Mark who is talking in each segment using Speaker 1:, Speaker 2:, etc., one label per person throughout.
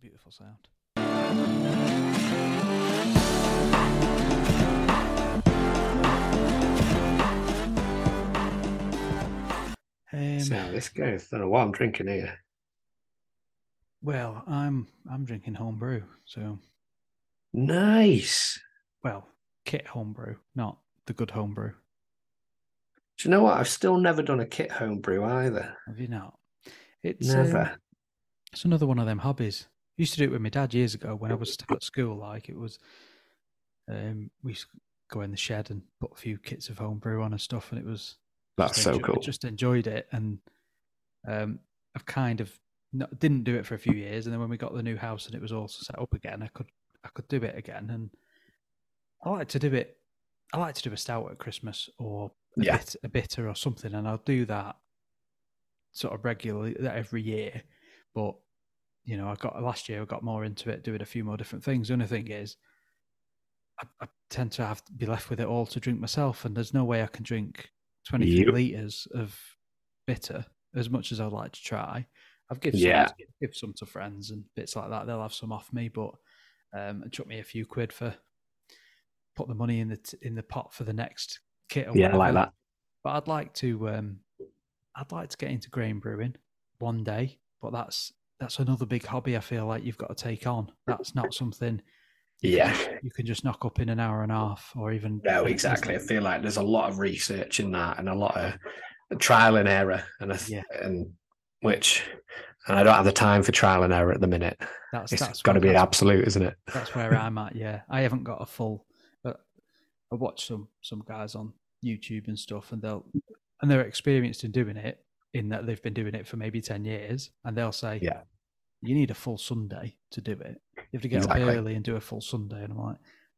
Speaker 1: a beautiful sound. Um,
Speaker 2: See how this goes. Don't know what I'm drinking here.
Speaker 1: well, I'm I'm drinking homebrew, so
Speaker 2: Nice.
Speaker 1: well, kit homebrew, not the good homebrew.
Speaker 2: Do you know what? I've still never done a kit homebrew either.
Speaker 1: Have you not? It's um,
Speaker 2: Never.
Speaker 1: it's another one of them hobbies. Used to do it with my dad years ago when I was still at school. Like it was, um, we used to go in the shed and put a few kits of homebrew on and stuff, and it was
Speaker 2: That's so cool.
Speaker 1: Just enjoyed it, and um, I've kind of not, didn't do it for a few years, and then when we got the new house and it was all set up again, I could I could do it again, and I like to do it. I like to do a stout at Christmas or a,
Speaker 2: Yeah.
Speaker 1: bit, a bitter or something, and I'll do that sort of regularly every year. But you know, I got last year I got more into it, doing a few more different things. The only thing is, I, I tend to have to be left with it all to drink myself, and there's no way I can drink 23
Speaker 2: Yep.
Speaker 1: liters of bitter as much as I'd like to try. I've given
Speaker 2: Yeah.
Speaker 1: some, give some to friends and bits like that. They'll have some off me, but um, it took me a few quid for put the money in the t- in the pot for the next kit. Or
Speaker 2: Yeah, like that.
Speaker 1: But I'd like to um, I'd like to get into grain brewing one day, but that's that's another big hobby. I feel like you've got to take on. That's not something you can
Speaker 2: Yeah.
Speaker 1: just- you can just knock up in an hour and a half or even
Speaker 2: No, exactly. I feel like there's a lot of research in that and a lot of trial and error, and th-
Speaker 1: Yeah.
Speaker 2: and which, and I don't have the time for trial and error at the minute.
Speaker 1: That's
Speaker 2: It's
Speaker 1: that's
Speaker 2: got to be absolute, isn't it?
Speaker 1: that's where I'm at. Yeah, I haven't got a full. But I watch some some guys on YouTube and stuff, and they'll and they're experienced in doing it. In that they've been doing it for maybe ten years, and they'll say,
Speaker 2: Yeah.
Speaker 1: you need a full Sunday to do it. You have to get
Speaker 2: Exactly.
Speaker 1: up early and do a full Sunday." And I'm like,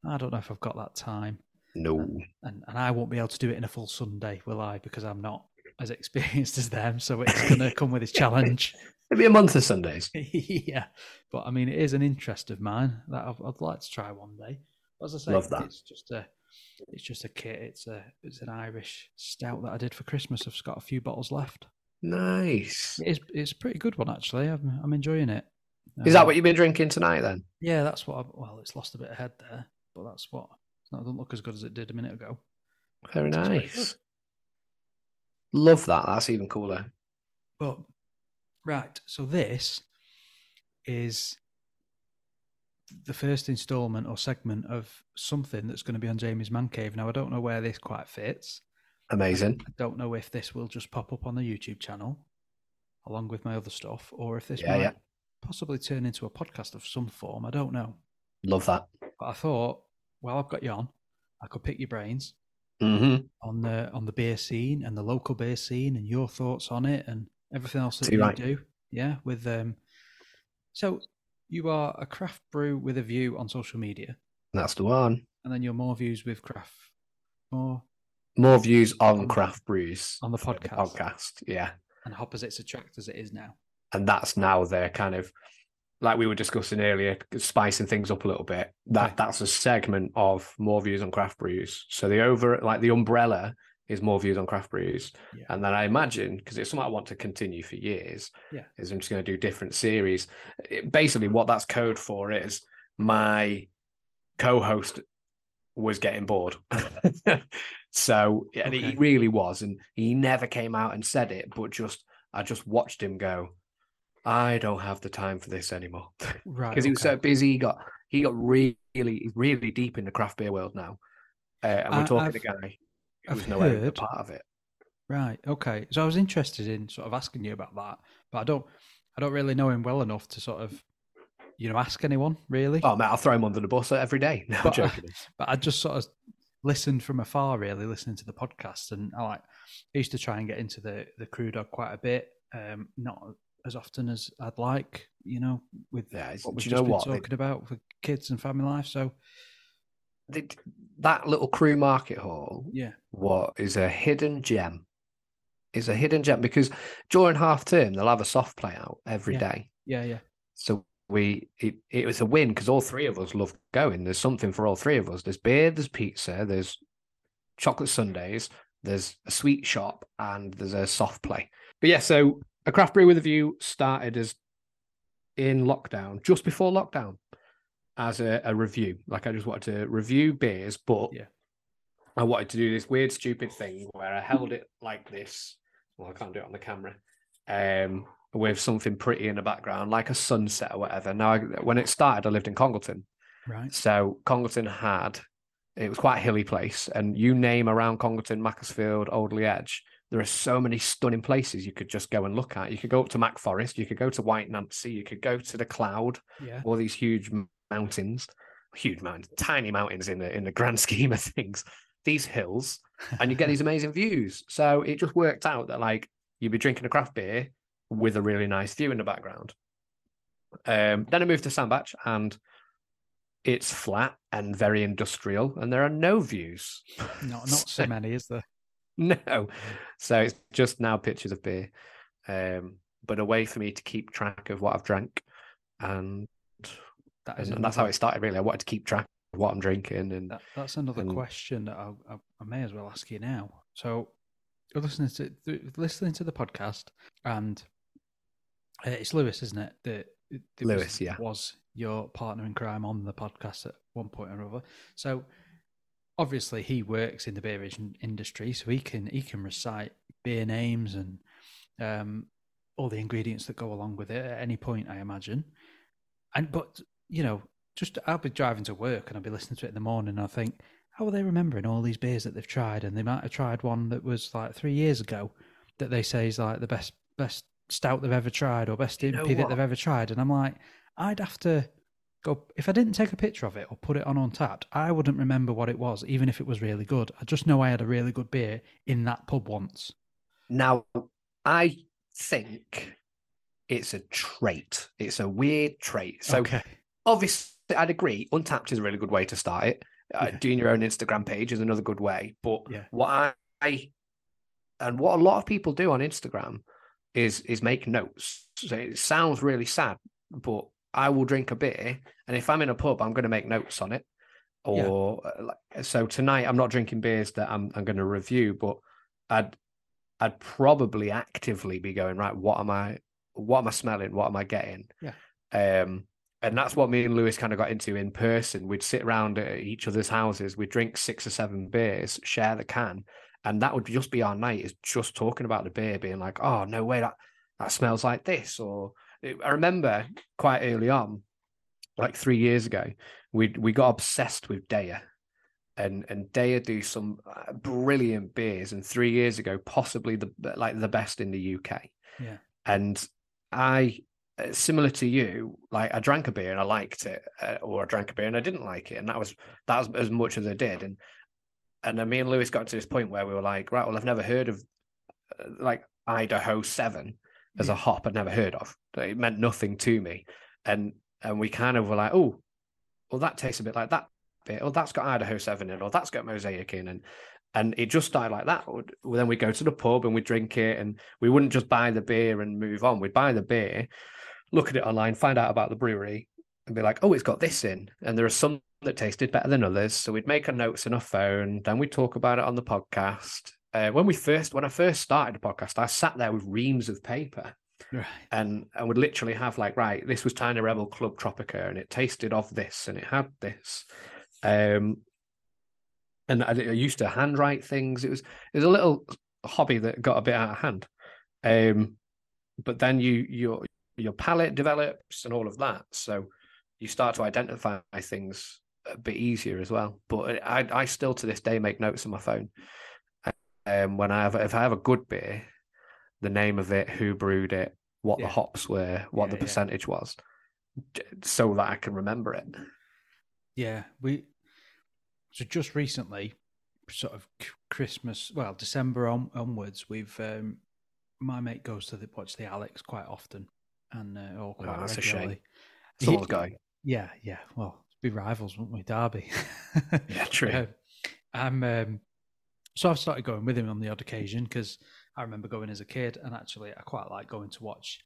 Speaker 1: I don't know if I've got that time,
Speaker 2: No.
Speaker 1: and and I won't be able to do it in a full Sunday, will I? Because I'm not as experienced as them. So it's going to come with its challenge.
Speaker 2: Maybe a month of Sundays.
Speaker 1: yeah, but I mean, it is an interest of mine that I'd, I'd like to try one day. As I say,
Speaker 2: Love that.
Speaker 1: it's just a, it's just a kit. It's a, it's an Irish stout that I did for Christmas. I've got a few bottles left.
Speaker 2: Nice.
Speaker 1: It's, it's a pretty good one actually. I'm, I'm enjoying it.
Speaker 2: Is that
Speaker 1: Um,
Speaker 2: what you've been drinking tonight then?
Speaker 1: Yeah, that's what. I, well, it's lost a bit of head there, but that's what. It doesn't look as good as it did a minute ago.
Speaker 2: Very nice. Love that. That's even cooler.
Speaker 1: But right, so this is the first instalment or segment of something that's going to be on Jamie's Man Cave. Now, I don't know where this quite fits.
Speaker 2: Amazing.
Speaker 1: I don't know if this will just pop up on the YouTube channel along with my other stuff, or if this
Speaker 2: Yeah,
Speaker 1: might
Speaker 2: yeah.
Speaker 1: possibly turn into a podcast of some form. I don't know.
Speaker 2: Love that.
Speaker 1: But I thought, well, I've got you on. I could pick your brains
Speaker 2: hmm
Speaker 1: on the on the beer scene and the local beer scene and your thoughts on it and everything else that
Speaker 2: Too
Speaker 1: you
Speaker 2: right.
Speaker 1: do. Yeah, with um. So you are a craft brew with a view on social media,
Speaker 2: That's the one.
Speaker 1: and then you're more views with craft, more
Speaker 2: More views on craft brews
Speaker 1: on the podcast.
Speaker 2: podcast. Yeah.
Speaker 1: and Hopposites Attract as it is now.
Speaker 2: and that's now they're kind of like we were discussing earlier, spicing things up a little bit. That that's a segment of more views on craft brews. So the over like the umbrella is more views on craft brews,
Speaker 1: Yeah.
Speaker 2: and then I imagine because it's something I want to continue for years.
Speaker 1: Yeah.
Speaker 2: is I'm just going to do different series. It- basically, what that's code for is my co-host was getting bored. so and he really was, and he never came out and said it, but just I just watched him go. I don't have the time for this anymore
Speaker 1: Right.
Speaker 2: because he was
Speaker 1: okay.
Speaker 2: so busy. He got he got really really deep in the craft beer world now, uh, and we're
Speaker 1: I-
Speaker 2: talking
Speaker 1: I've-
Speaker 2: to a guy who's
Speaker 1: heard-
Speaker 2: part of it.
Speaker 1: Right. Okay. So I was interested in sort of asking you about that, but I don't. I don't really know him well enough to sort of, you know, ask anyone really.
Speaker 2: Oh man, I'll throw him under the bus every day. No,
Speaker 1: But, uh,
Speaker 2: joking.
Speaker 1: but I just sort of listened from afar, really, listening to the podcast, and I like I used to try and get into the the crew dog quite a bit, um, not as often as I'd like, you know, with
Speaker 2: Yeah, it's-
Speaker 1: what we've
Speaker 2: you
Speaker 1: just
Speaker 2: know
Speaker 1: been
Speaker 2: what?
Speaker 1: Talking about for kids and family life. So
Speaker 2: They- that little Crewe market hall
Speaker 1: yeah,
Speaker 2: what is a hidden gem is a hidden gem because during half term they'll have a soft play out every
Speaker 1: Yeah.
Speaker 2: day.
Speaker 1: yeah, yeah,
Speaker 2: so we it, it was a win because all three of us love going there's something for all three of us there's beer there's pizza there's chocolate sundays there's a sweet shop and there's a soft play but yeah so a craft brew with a view started as in lockdown, just before lockdown, as a, a review. Like I just wanted to review beers, but
Speaker 1: Yeah.
Speaker 2: I wanted to do this weird, stupid thing where I held it like this. Well, I can't do it on the camera. Um, with something pretty in the background, like a sunset or whatever. Now, I, when it started, I lived in Congleton,
Speaker 1: Right.
Speaker 2: so Congleton had it was quite a hilly place, and you name around Congleton, Macclesfield, Alderley Edge, there are so many stunning places you could just go and look at. You could go up to Mac Forest, you could go to White Nancy, you could go to the Cloud,
Speaker 1: Yeah.
Speaker 2: all these huge mountains, huge mountains, tiny mountains in the in the grand scheme of things. These hills, and you get these amazing views. So it just worked out that like you'd be drinking a craft beer with a really nice view in the background. Um, then I moved to Sandbach and it's flat and very industrial, and there are no views.
Speaker 1: Not not so many, is there?
Speaker 2: No. So it's just now pictures of beer. Um, but a way for me to keep track of what I've drank. And,
Speaker 1: That is
Speaker 2: and, and that's how it started, really. I wanted to keep track of what I'm drinking. And
Speaker 1: That, that's another
Speaker 2: and-
Speaker 1: question that I, I, I may as well ask you now. So, listening to listening to the podcast, and uh, it's Lewis, isn't it? That that was-
Speaker 2: Lewis, yeah.
Speaker 1: was your partner in crime on the podcast at one point or another. So, obviously, he works in the beer industry, so he can he can recite beer names and um, all the ingredients that go along with it at any point, I imagine. And but you know, just I'll be driving to work and I'll be listening to it in the morning. And I think, how are they remembering all these beers that they've tried? And they might have tried one that was like three years ago that they say is like the best best stout they've ever tried or best
Speaker 2: You what?
Speaker 1: they've ever tried. And I'm like, I'd have to go if I didn't take a picture of it or put it on Untappd, I wouldn't remember what it was, even if it was really good. I just know I had a really good beer in that pub once.
Speaker 2: now I think it's a trait. It's a weird trait. So
Speaker 1: okay.
Speaker 2: obviously, I'd agree. Untappd is a really good way to start it. Uh,
Speaker 1: Yeah.
Speaker 2: Doing your own Instagram page is another good way. But
Speaker 1: Yeah.
Speaker 2: what I and what a lot of people do on Instagram is is make notes. So it sounds really sad, but I will drink a beer, and if I'm in a pub, I'm going to make notes on it. Or uh, like, so tonight, I'm not drinking beers that I'm I'm going to review, but I'd I'd probably actively be going right. What am I? What am I smelling? What am I getting?
Speaker 1: Yeah.
Speaker 2: Um, and that's what me and Lewis kind of got into in person. We'd sit around at each other's houses, we'd drink six or seven beers, share the can, and that would just be our night. Is just talking about the beer, being like, "Oh no way, that that smells like this." Or I remember quite early on, like three years ago, we we got obsessed with Deya, and and Deya do some uh, brilliant beers. And three years ago, possibly the like the best in the UK.
Speaker 1: Yeah.
Speaker 2: And I, uh, similar to you, like I drank a beer and I liked it, uh, or I drank a beer and I didn't like it, and that was that was as much as I did. And and then me and Lewis got to this point where we were like, right, well, I've never heard of uh, like Idaho Seven as a hop. I'd never heard of. It meant nothing to me, and and we kind of were like, oh, well, that tastes a bit like that bit. Oh, that's got Idaho Seven in, or that's got Mosaic in, and and it just started like that. Well, then we go to the pub and we drink it, and we wouldn't just buy the beer and move on. We'd buy the beer, look at it online, find out about the brewery, and be like, oh, it's got this in, and there are some that tasted better than others. So we'd make our notes in our phone, then we'd talk about it on the podcast. Uh, when we first, when I first started the podcast, I sat there with reams of paper
Speaker 1: Right.
Speaker 2: and and would literally have like right this was tiny rebel club tropica and it tasted of this and it had this um and I, I used to handwrite things it was it was a little hobby that got a bit out of hand um but then you your your palate develops and all of that so you start to identify things a bit easier as well but i i still to this day make notes on my phone um when i have if i have a good beer the name of it who brewed it what
Speaker 1: Yeah.
Speaker 2: the hops were what
Speaker 1: Yeah,
Speaker 2: the
Speaker 1: yeah.
Speaker 2: percentage was so that i can remember it
Speaker 1: Yeah, we so just recently, sort of Christmas, well, December on, onwards, we've um, my mate goes to the, watch the Alex quite often, and uh, or quite
Speaker 2: Oh, that's a shame.
Speaker 1: regularly.
Speaker 2: someone's
Speaker 1: He-
Speaker 2: going
Speaker 1: Yeah, yeah. Well, be rivals, wouldn't we, Derby?
Speaker 2: yeah true
Speaker 1: Um, I'm um, so I've started going with him on the odd occasion because I remember going as a kid, and actually I quite like going to watch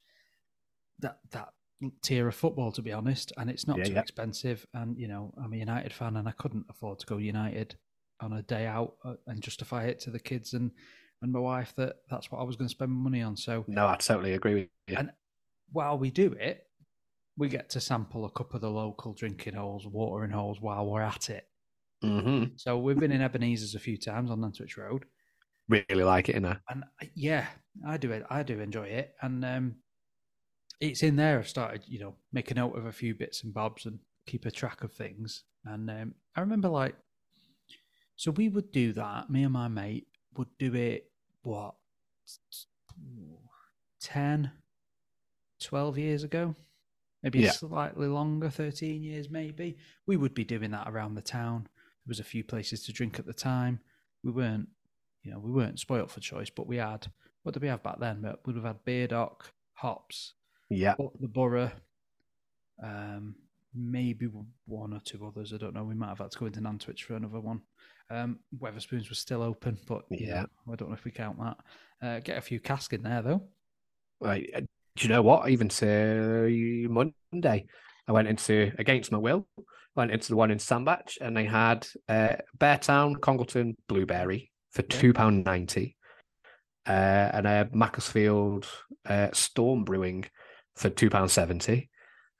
Speaker 1: that that tier of football, to be honest. And it's not
Speaker 2: Yeah,
Speaker 1: too
Speaker 2: yeah.
Speaker 1: expensive, and you know I'm a United fan, and I couldn't afford to go United on a day out uh, and justify it to the kids and and my wife that that's what I was going to spend money on. So
Speaker 2: no i totally agree with you
Speaker 1: And- while we do it, we get to sample a couple of the local drinking holes, watering holes while we're at it.
Speaker 2: Mm-hmm.
Speaker 1: So we've been in Ebenezer's a few times on Nantwich Road,
Speaker 2: Really like it in there.
Speaker 1: and yeah, I do it. I do enjoy it, and um, it's in there. I've started, you know, make a note of a few bits and bobs and keep a track of things. And um, I remember like, so we would do that. Me and my mate would do it. What, 10, 12 years ago? Maybe
Speaker 2: Yeah.
Speaker 1: slightly longer, 13 years maybe. We would be doing that around the town. There was a few places to drink at the time. We weren't, you know, we weren't spoilt for choice, but we had, what did we have back then? But We'd have had Beer Dock, Hops,
Speaker 2: Yeah.
Speaker 1: The Borough, um, maybe one or two others. I don't know. We might have had to go into Nantwich for another one. Um, Wetherspoons was still open, but
Speaker 2: Yeah.
Speaker 1: know, I don't know if we count that. Uh, get a few cask in there though.
Speaker 2: Like, uh, do you know what? Even to Monday, I went into against my will. Went into the one in Sandbach, and they had uh, Beartown, Congleton, Blueberry for two pound ninety, uh, and a Macclesfield uh, Storm Brewing for two pound seventy.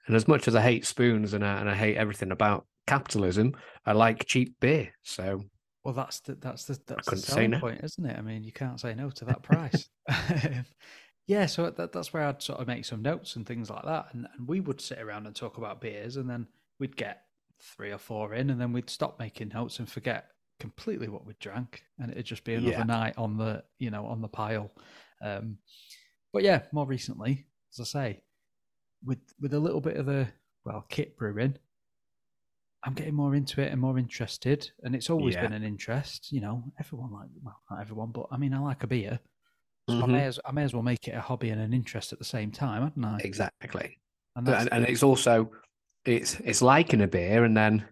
Speaker 2: And as much as I hate spoons and I, and I hate everything about capitalism, I like cheap beer. So
Speaker 1: Well, that's the that's the that's the
Speaker 2: say
Speaker 1: selling
Speaker 2: no.
Speaker 1: point, isn't it? I mean, you can't say no to that price. yeah, so that, that's where I'd sort of make some notes and things like that, and, and we would sit around and talk about beers, and then we'd get three or four in, and then we'd stop making notes and forget completely what we'd drank, and it'd just be another
Speaker 2: Yeah.
Speaker 1: night on the you know on the pile. Um, but yeah, more recently, as I say, with with a little bit of the well kit brewing, I'm getting more into it and more interested, and it's always
Speaker 2: Yeah.
Speaker 1: been an interest. You know, everyone like well, not everyone, but I mean, I like a beer, so I may as I may as well make it a hobby and an interest at the same time, hadn't I?
Speaker 2: exactly.
Speaker 1: And
Speaker 2: and, and it's also it's it's liking a beer and then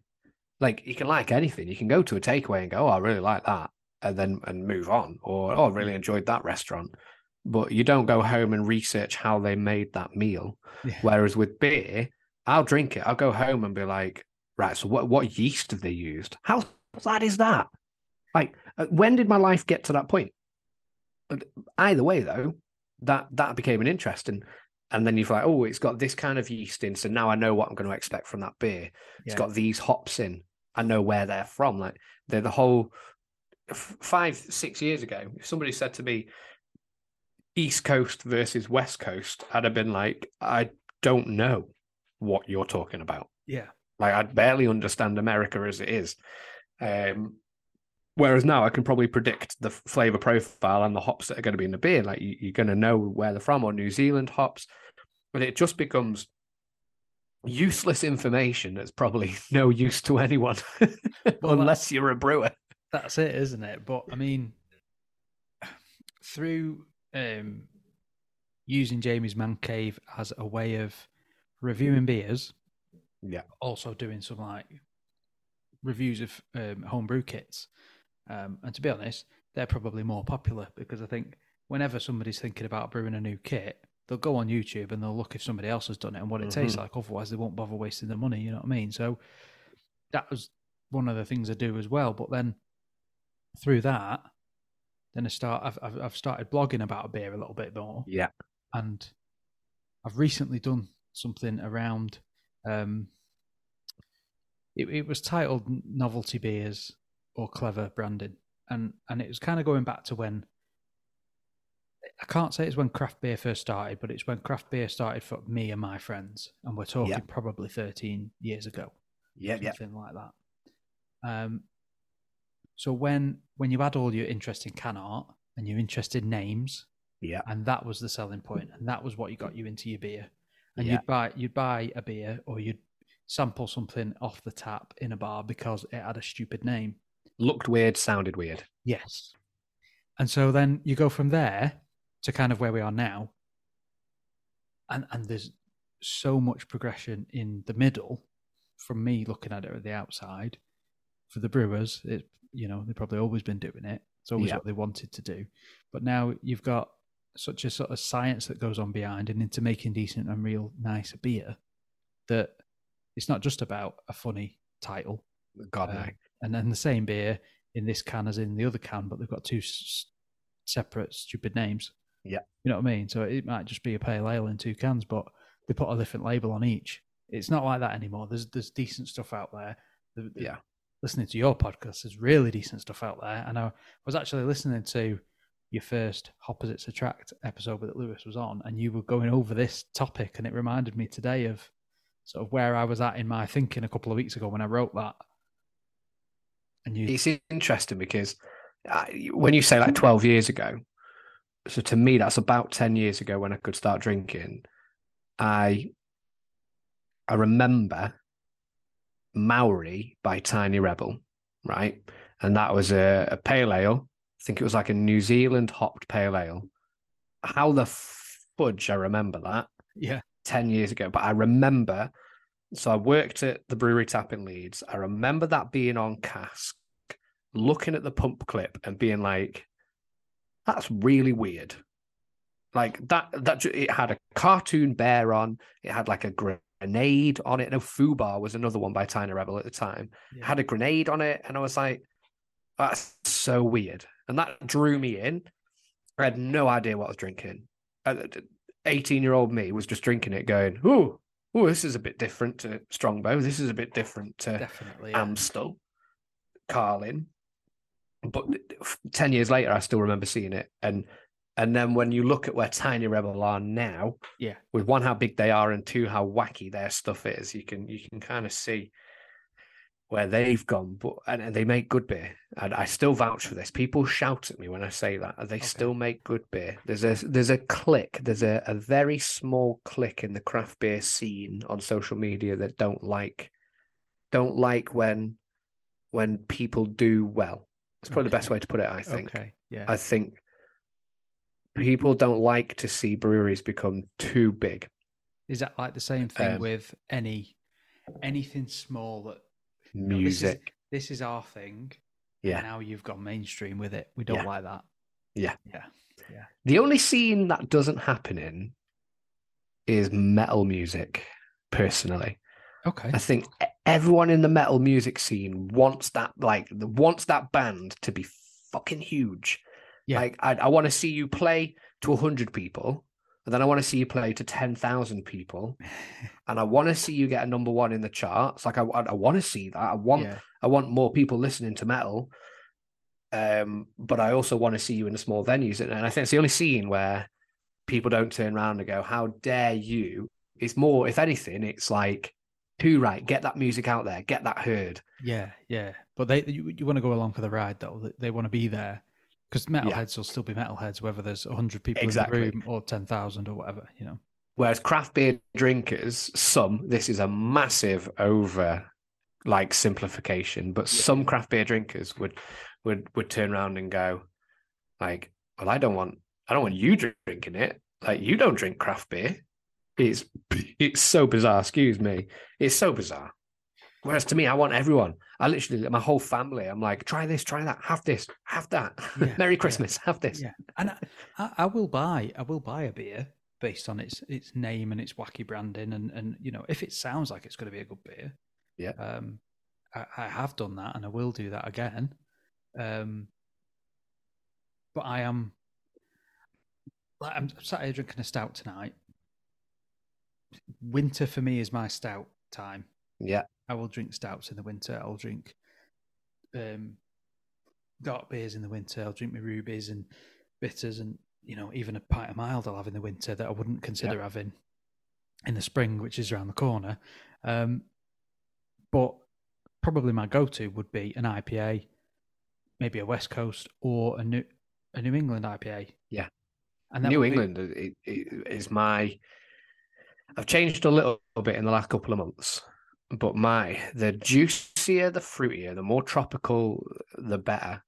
Speaker 2: like you can like anything. You can go to a takeaway and go oh i really like that and then and move on or oh i really enjoyed that restaurant. But you don't go home and research how they made that meal.
Speaker 1: Yeah,
Speaker 2: whereas with beer i'll drink it. I'll go home and be like right so what what yeast have they used? How sad is that? Like uh, when did my life get to that point either way though that that became an interest and and then you're like, oh, it's got this kind of yeast in, so now I know what I'm going to expect from that beer. It's got these hops in. I know where they're from. Like they're the whole five, six years ago. If somebody said to me, East Coast versus West Coast, I'd have been like, I don't know what you're talking about.
Speaker 1: yeah,
Speaker 2: Like I'd barely understand America as it is. Um, whereas now I can probably predict the flavor profile and the hops that are going to be in the beer. Like you, you're going to know where they're from, or New Zealand hops, but it just becomes useless information that's probably no use to anyone
Speaker 1: Well,
Speaker 2: unless you're a brewer.
Speaker 1: that's it, isn't it? But I mean, through um, using Jamie's man cave as a way of reviewing beers,
Speaker 2: Yeah.
Speaker 1: also doing some like reviews of um, homebrew kits. Um, and to be honest, they're probably more popular because I think whenever somebody's thinking about brewing a new kit, they'll go on YouTube and they'll look if somebody else has done it and what it tastes
Speaker 2: Mhm.
Speaker 1: like. Otherwise, they won't bother wasting their money. You know what I mean? So that was one of the things I do as well. But then through that, then I start. I've I've, I've started blogging about beer a little bit more
Speaker 2: Yeah.
Speaker 1: and I've recently done something around. Um, it, it was titled "Novelty Beers" or "Clever Branding," and and it was kind of going back to when I can't say it's when craft beer first started, but it's when craft beer started for me and my friends, and we're talking
Speaker 2: Yeah.
Speaker 1: probably thirteen years ago
Speaker 2: Yeah. Yeah.
Speaker 1: something like that. Um, so when when you add all your interest in can art and your interest in names,
Speaker 2: Yeah.
Speaker 1: and that was the selling point, and that was what you got you into your beer. And
Speaker 2: Yeah.
Speaker 1: you'd buy you'd buy a beer or you'd sample something off the tap in a bar because it had a stupid name.
Speaker 2: Looked weird, sounded weird.
Speaker 1: Yes. And so then you go from there to kind of where we are now. And and there's so much progression in the middle from me looking at it at the outside. For the brewers, it you know, they've probably always been doing it. It's always
Speaker 2: Yeah.
Speaker 1: what they wanted to do. But now you've got such a sort of science that goes on behind and into making decent and real nice beer that it's not just about a funny title.
Speaker 2: God,
Speaker 1: Uh,
Speaker 2: no.
Speaker 1: And then the same beer in this can as in the other can, but they've got two s- separate stupid names.
Speaker 2: Yeah.
Speaker 1: you know what I mean. So it might just be a pale ale in two cans, but they put a different label on each. It's not like that anymore. There's there's decent stuff out there. The- the-
Speaker 2: Yeah.
Speaker 1: listening to your podcast, there's really decent stuff out there. And I was actually listening to your first Hopposites Attract episode that Lewis was on, and you were going over this topic, and it reminded me today of sort of where I was at in my thinking a couple of weeks ago when I wrote that. And you,
Speaker 2: It's interesting because uh, when you say like 12 years ago, so to me, that's about 10 years ago when I could start drinking. I I remember Maori by Tiny Rebel, right? And that was a, a pale ale. I think it was like a New Zealand hopped pale ale. How the fudge I remember that
Speaker 1: yeah,
Speaker 2: 10 years ago, but I remember. So I worked at the brewery tap in Leeds. I remember that being on cask, looking at the pump clip and being like, that's really weird. Like that, that it had a cartoon bear on, it had like a grenade on it. No, Fubar was another one by Tiny Rebel at the time.
Speaker 1: Yeah.
Speaker 2: had a grenade on it, and I was like, that's so weird. And that drew me in. I had no idea what I was drinking. Uh, 18 year old me was just drinking it, going, oh, oh, this is a bit different to Strongbow. This is a bit different to
Speaker 1: definitely. Yeah.
Speaker 2: Amstel, Carling. But 10 years later, I still remember seeing it. And and then when you look at where Tiny Rebel are now,
Speaker 1: Yeah.
Speaker 2: with one, how big they are, and two, how wacky their stuff is, you can you can kind of see where they've gone. But and, and they make good beer. And I still vouch for this. People shout at me when I say that. They
Speaker 1: Okay.
Speaker 2: still make good beer. There's a there's a click, there's a, a very small click in the craft beer scene on social media that don't like don't like when when people do well. It's probably the best way to put it, I think.
Speaker 1: Okay. Yeah.
Speaker 2: I think people don't like to see breweries become too big.
Speaker 1: Is that like the same thing
Speaker 2: Um,
Speaker 1: with any anything small that you know, this is-
Speaker 2: Music.
Speaker 1: this is our thing?
Speaker 2: Yeah.
Speaker 1: Now you've gone mainstream with it. We don't
Speaker 2: Yeah.
Speaker 1: like that.
Speaker 2: Yeah.
Speaker 1: Yeah. Yeah.
Speaker 2: The only scene that doesn't happen in is metal music, personally.
Speaker 1: Okay.
Speaker 2: I think everyone in the metal music scene wants that, like, wants that band to be fucking huge.
Speaker 1: Yeah.
Speaker 2: Like, I, I want to see you play to 100 people, and then I want to see you play to 10,000 people, and I want to see you get a number one in the charts. Like, I, I, I want to see that. I want
Speaker 1: yeah.
Speaker 2: I want more people listening to metal. Um, but I also want to see you in the small venues. And I think it's the only scene where people don't turn around and go, How dare you? It's more, if anything, it's like, too right, get that music out there, get that heard.
Speaker 1: Yeah, yeah. But they you, you want to go along for the ride though. They, they want to be there because metalheads
Speaker 2: Yeah.
Speaker 1: will still be metalheads whether there's hundred people
Speaker 2: Exactly.
Speaker 1: in the room or ten thousand or whatever. You know.
Speaker 2: Whereas craft beer drinkers, some, this is a massive over like simplification, but
Speaker 1: Yeah.
Speaker 2: some craft beer drinkers would would would turn around and go, like, well, I don't want I don't want you drinking it. Like you don't drink craft beer. It's it's so bizarre, excuse me. It's so bizarre. Whereas to me, I want everyone. I literally my whole family, I'm like, try this, try that, have this, have that.
Speaker 1: Yeah,
Speaker 2: Merry
Speaker 1: yeah.
Speaker 2: Christmas, have this.
Speaker 1: Yeah, and I, I, I will buy I will buy a beer based on its its name and its wacky branding and and you know if it sounds like it's going to be a good beer.
Speaker 2: Yeah.
Speaker 1: Um, I, I have done that and I will do that again. Um, but I am like I'm sat here drinking a stout tonight. Winter for me is my stout time.
Speaker 2: Yeah.
Speaker 1: I will drink stouts in the winter. I'll drink um, dark beers in the winter. I'll drink my rubies and bitters, and you know, even a pint of mild I'll have in the winter that I wouldn't consider having in the spring, which is around the corner. Um, but probably my go-to would be an IPA, maybe a West Coast or a New a New England IPA.
Speaker 2: Yeah.
Speaker 1: and
Speaker 2: New
Speaker 1: be-
Speaker 2: England i- is my. I've changed a little bit in the last couple of months, but my the juicier, the fruitier, the more tropical, the better.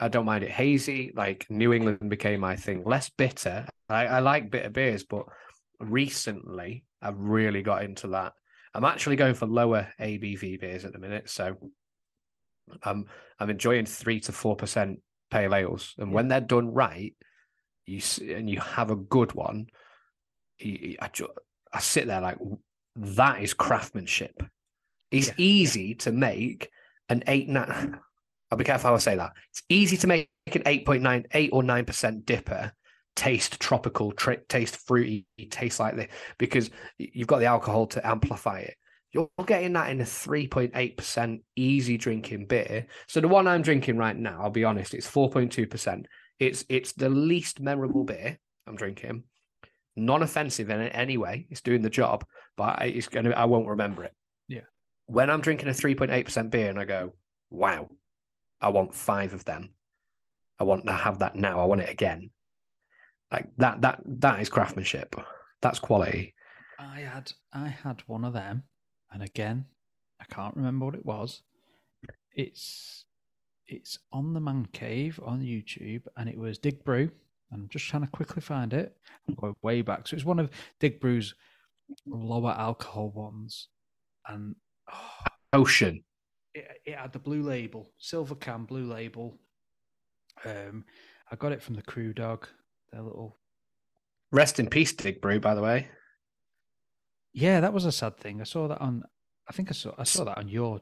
Speaker 2: I don't mind it hazy. Like New England became my thing. Less bitter. I, I like bitter beers, but recently I've really got into that. I'm actually going for lower ABV beers at the minute, so I'm I'm enjoying three to four percent pale ales, and
Speaker 1: Yeah.
Speaker 2: when they're done right, you and you have a good one. I, ju- I sit there like that is craftsmanship. It's
Speaker 1: Yeah,
Speaker 2: easy to make an eight nine. I'll be careful how I say that. It's easy to make an 8.9, 8 or 9% DIPA taste tropical, tra- taste fruity, taste like this because you've got the alcohol to amplify it. You're getting that in a 3.8% easy drinking beer. So the one I'm drinking right now, I'll be honest, it's 4.2%. It's it's the least memorable beer I'm drinking. Non-offensive in any way. It's doing the job, but it's gonna I won't remember it.
Speaker 1: Yeah.
Speaker 2: When I'm drinking a 3.8% beer and I go, wow, I want five of them. I want to have that now. I want it again. Like that that that is craftsmanship. That's quality.
Speaker 1: I had I had one of them, and again, I can't remember what it was. It's it's on the man cave on YouTube, and it was Dig Brew. I'm just trying to quickly find it. I'm going way back, so it's one of Dig Brew's lower alcohol ones, and
Speaker 2: oh, Ocean.
Speaker 1: It, it had the blue label, silver can, blue label. Um, I got it from the Crew Dog. Their little.
Speaker 2: Rest in peace, Dig Brew. By the way.
Speaker 1: Yeah, that was a sad thing. I saw that on. I think I saw. I saw that on your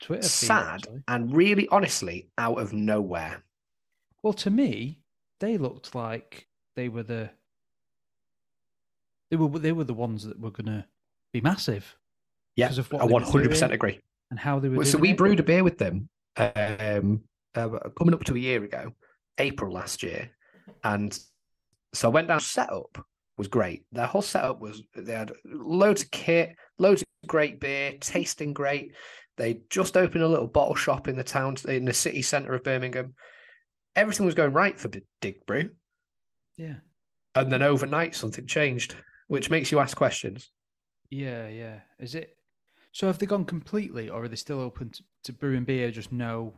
Speaker 1: Twitter.
Speaker 2: Sad feed, and really, honestly, out of nowhere.
Speaker 1: Well, to me, they looked like they were the. They were they were the ones that were going to be massive.
Speaker 2: Yeah, I one hundred percent agree.
Speaker 1: And how they were. so
Speaker 2: we
Speaker 1: it.
Speaker 2: brewed a beer with them um, uh, coming up to a year ago, April last year, and so I went down. Setup was great. Their whole setup was they had loads of kit, loads of great beer, tasting great. They just opened a little bottle shop in the town in the city centre of Birmingham. Everything was going right for Dig Brew.
Speaker 1: Yeah.
Speaker 2: And then overnight something changed, which makes you ask questions.
Speaker 1: Yeah, yeah. Is it so have they gone completely or are they still open to, to brewing beer, just no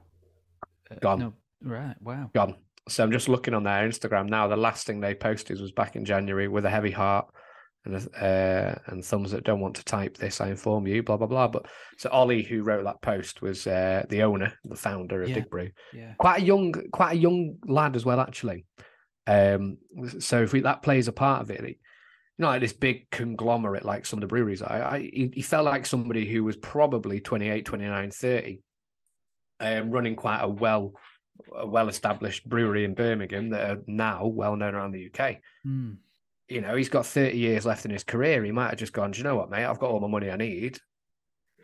Speaker 2: uh, Gone.
Speaker 1: No. Right. Wow.
Speaker 2: Gone. So I'm just looking on their Instagram now. The last thing they posted was back in January with a heavy heart and uh, and thumbs that don't want to type this. I inform you. Blah blah blah. But so Ollie, who wrote that post, was uh, the owner, the founder of
Speaker 1: yeah.
Speaker 2: Dig Brew.
Speaker 1: Yeah.
Speaker 2: Quite a young, quite a young lad as well, actually. Um, so if we, that plays a part of it, you know, like this big conglomerate like some of the breweries. I, I he, he felt like somebody who was probably 28, 29, 30, um, running quite a well a well established brewery in Birmingham that are now well known around the UK.
Speaker 1: Mm.
Speaker 2: You know, he's got 30 years left in his career. He might have just gone, Do you know what, mate? I've got all the money I need.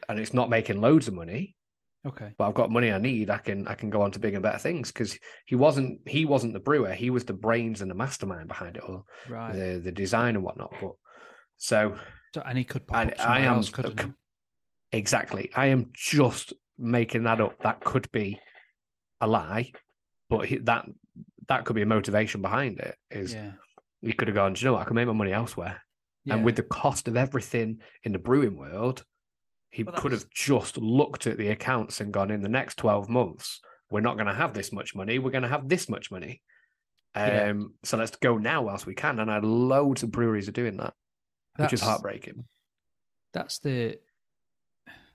Speaker 2: And it's not making loads of money.
Speaker 1: Okay.
Speaker 2: But I've got money I need. I can I can go on to bigger and better things because he wasn't he wasn't the brewer. He was the brains and the mastermind behind it all.
Speaker 1: Right.
Speaker 2: The the design and whatnot. But so,
Speaker 1: so and he could pop I am else,
Speaker 2: exactly. I am just making that up. That could be a lie, but he, that that could be a motivation behind it. Is
Speaker 1: yeah.
Speaker 2: He could have gone, Do you know what? I can make my money elsewhere. Yeah. And with the cost of everything in the brewing world, he well, could have just looked at the accounts and gone, in the next 12 months, we're not going to have this much money. We're going to have this much money. Um, yeah. So let's go now whilst we can. And I loads of breweries are doing that, that's, which is heartbreaking.
Speaker 1: That's the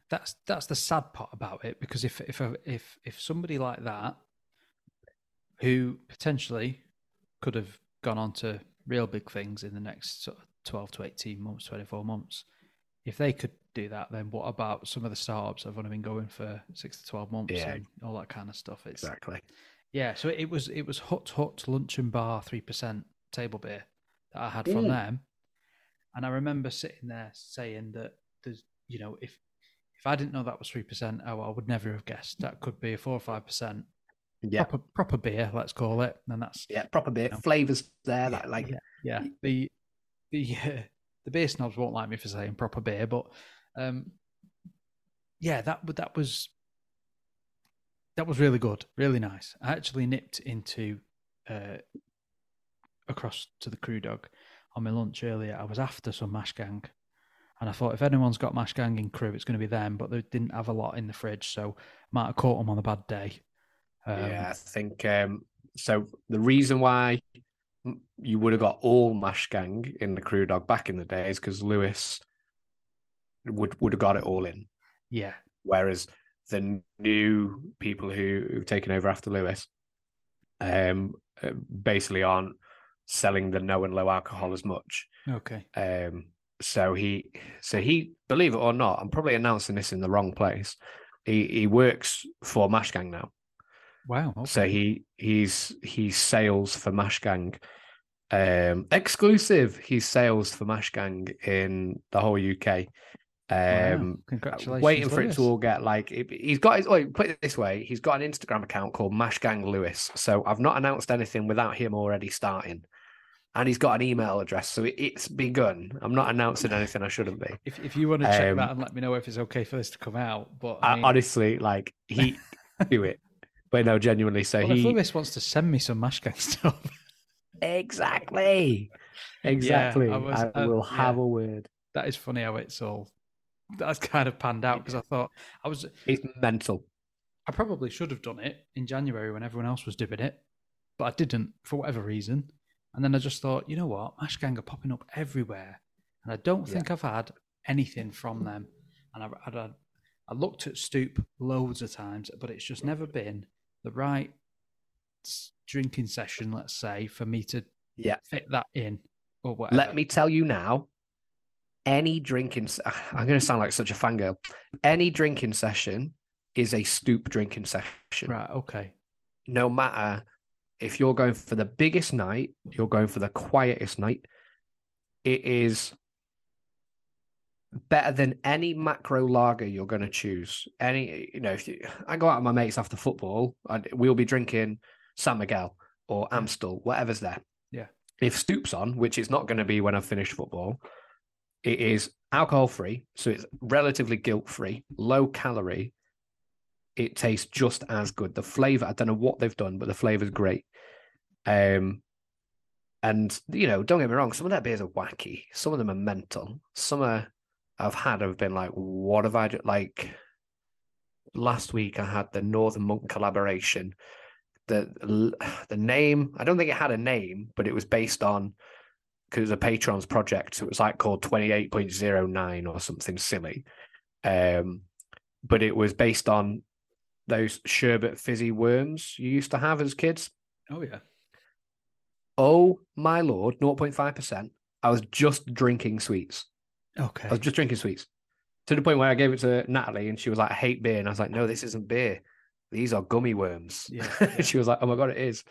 Speaker 1: that's that's the sad part about it because if if if if somebody like that who potentially could have gone on to real big things in the next sort of 12 to 18 months 24 months if they could do that then what about some of the startups that have only been going for 6 to 12 months yeah. and all that kind of stuff
Speaker 2: it's, exactly
Speaker 1: yeah so it was it was hut hut lunch and bar 3% table beer that i had from mm. them and i remember sitting there saying that there's you know if if I didn't know that was three percent, oh, I would never have guessed that could be a four or five percent.
Speaker 2: Yeah,
Speaker 1: proper, proper beer, let's call it, and that's
Speaker 2: yeah, proper beer. You know, Flavors there,
Speaker 1: yeah,
Speaker 2: like
Speaker 1: yeah, yeah. The the uh, the beer snobs won't like me for saying proper beer, but um, yeah, that that was that was really good, really nice. I actually nipped into uh, across to the Crewe dog on my lunch earlier. I was after some mash gang and I thought if anyone's got mash gang in crew, it's going to be them. But they didn't have a lot in the fridge, so might have caught them on a bad day.
Speaker 2: Um, yeah, I think um, so. The reason why you would have got all mash gang in the crew dog back in the day is because Lewis would would have got it all in.
Speaker 1: Yeah.
Speaker 2: Whereas the new people who, who've taken over after Lewis, um, uh, basically aren't selling the no and low alcohol as much.
Speaker 1: Okay.
Speaker 2: Um, so he, so he, believe it or not, I'm probably announcing this in the wrong place. He he works for Mashgang now.
Speaker 1: Wow. Okay.
Speaker 2: So he he's he sales for Mashgang, Um, exclusive. He's sales for Mashgang in the whole UK.
Speaker 1: Wow.
Speaker 2: Um,
Speaker 1: Congratulations.
Speaker 2: waiting for it to all get like he's got his wait, put it this way he's got an instagram account called Mashgang lewis so i've not announced anything without him already starting and he's got an email address so it's begun i'm not announcing anything i shouldn't be
Speaker 1: If, if you want to check
Speaker 2: Um,
Speaker 1: that and let me know if it's okay for this to come out, but
Speaker 2: I,
Speaker 1: I mean,
Speaker 2: honestly like he do it but no genuinely so
Speaker 1: well, if
Speaker 2: he
Speaker 1: Lewis wants to send me some Mashgang stuff,
Speaker 2: exactly exactly
Speaker 1: I was-
Speaker 2: I
Speaker 1: uh,
Speaker 2: will have
Speaker 1: yeah.
Speaker 2: a word
Speaker 1: that is funny how it's all that's kind of panned out because I thought I was
Speaker 2: it's mental
Speaker 1: I probably should have done it in January when everyone else was doing it, but I didn't for whatever reason. And then I just thought, you know what, Mashgang are popping up everywhere, and I don't
Speaker 2: Yeah.
Speaker 1: think I've had anything from them. And I, I, I looked at Stoop loads of times, but it's just never been the right drinking session, let's say, for me to
Speaker 2: yeah
Speaker 1: fit that in or whatever.
Speaker 2: Let me tell you now, any drinking, ah, I'm going to sound like such a fangirl. Any drinking session is a stoop drinking session.
Speaker 1: Right. Okay.
Speaker 2: No matter if you're going for the biggest night, you're going for the quietest night, it is better than any macro lager you're going to choose. Any, you know, if you, I go out with my mates after football, i we'll be drinking San Miguel or Amstel, whatever's there.
Speaker 1: Yeah.
Speaker 2: If Stoop's on, which it's not going to be when I've finished football, it is alcohol free, so it's relatively guilt free, low calorie. It tastes just as good. The flavor, I don't know what they've done, but the flavor's great. Um, and you know, don't get me wrong, some of their beers are wacky. Some of them are mental. Some are I've had have been like, what have I do? Like last week, I had the Northern Monk collaboration. The the name, I don't think it had a name, but it was based on because it was a Patrons Project. So it was like called twenty eight point zero nine or something silly. Um, but it was based on those sherbet fizzy worms you used to have as kids.
Speaker 1: Oh yeah.
Speaker 2: Oh my lord, 0.5%. I was just drinking sweets.
Speaker 1: Okay.
Speaker 2: I was just drinking sweets to the point where I gave it to Natalie and she was like, I hate beer. And I was like, no, this isn't beer. These are gummy worms.
Speaker 1: Yeah, yeah.
Speaker 2: she was like, oh my God, it is.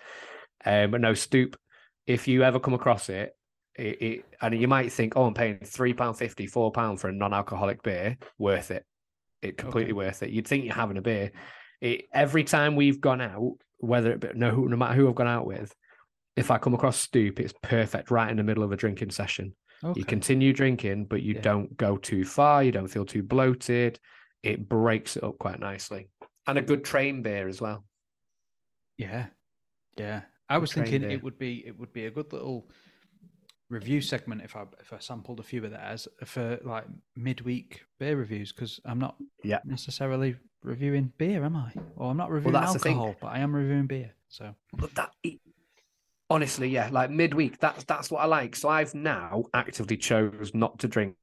Speaker 2: Um, but no, Stoop, if you ever come across it, it, it and you might think, oh, I'm paying £3.50, £4 for a non alcoholic beer, worth it. It completely
Speaker 1: Okay.
Speaker 2: worth it. You'd think you're having a beer. It, every time we've gone out, whether it be, no, no matter who I've gone out with, if I come across Stoop, it's perfect right in the middle of a drinking session.
Speaker 1: Okay.
Speaker 2: You continue drinking, but you
Speaker 1: Yeah.
Speaker 2: don't go too far. You don't feel too bloated. It breaks it up quite nicely. And a good train beer as well.
Speaker 1: Yeah, yeah. I was thinking
Speaker 2: beer.
Speaker 1: it would be it would be a good little review segment if I if I sampled a few of theirs for like midweek beer reviews because I'm not
Speaker 2: Yeah.
Speaker 1: necessarily reviewing beer, am I? Or I'm not reviewing
Speaker 2: thing.
Speaker 1: alcohol, but I am reviewing beer. So
Speaker 2: But that, it- honestly, yeah, like midweek, that's that's what I like. So I've now actively chose not to drink.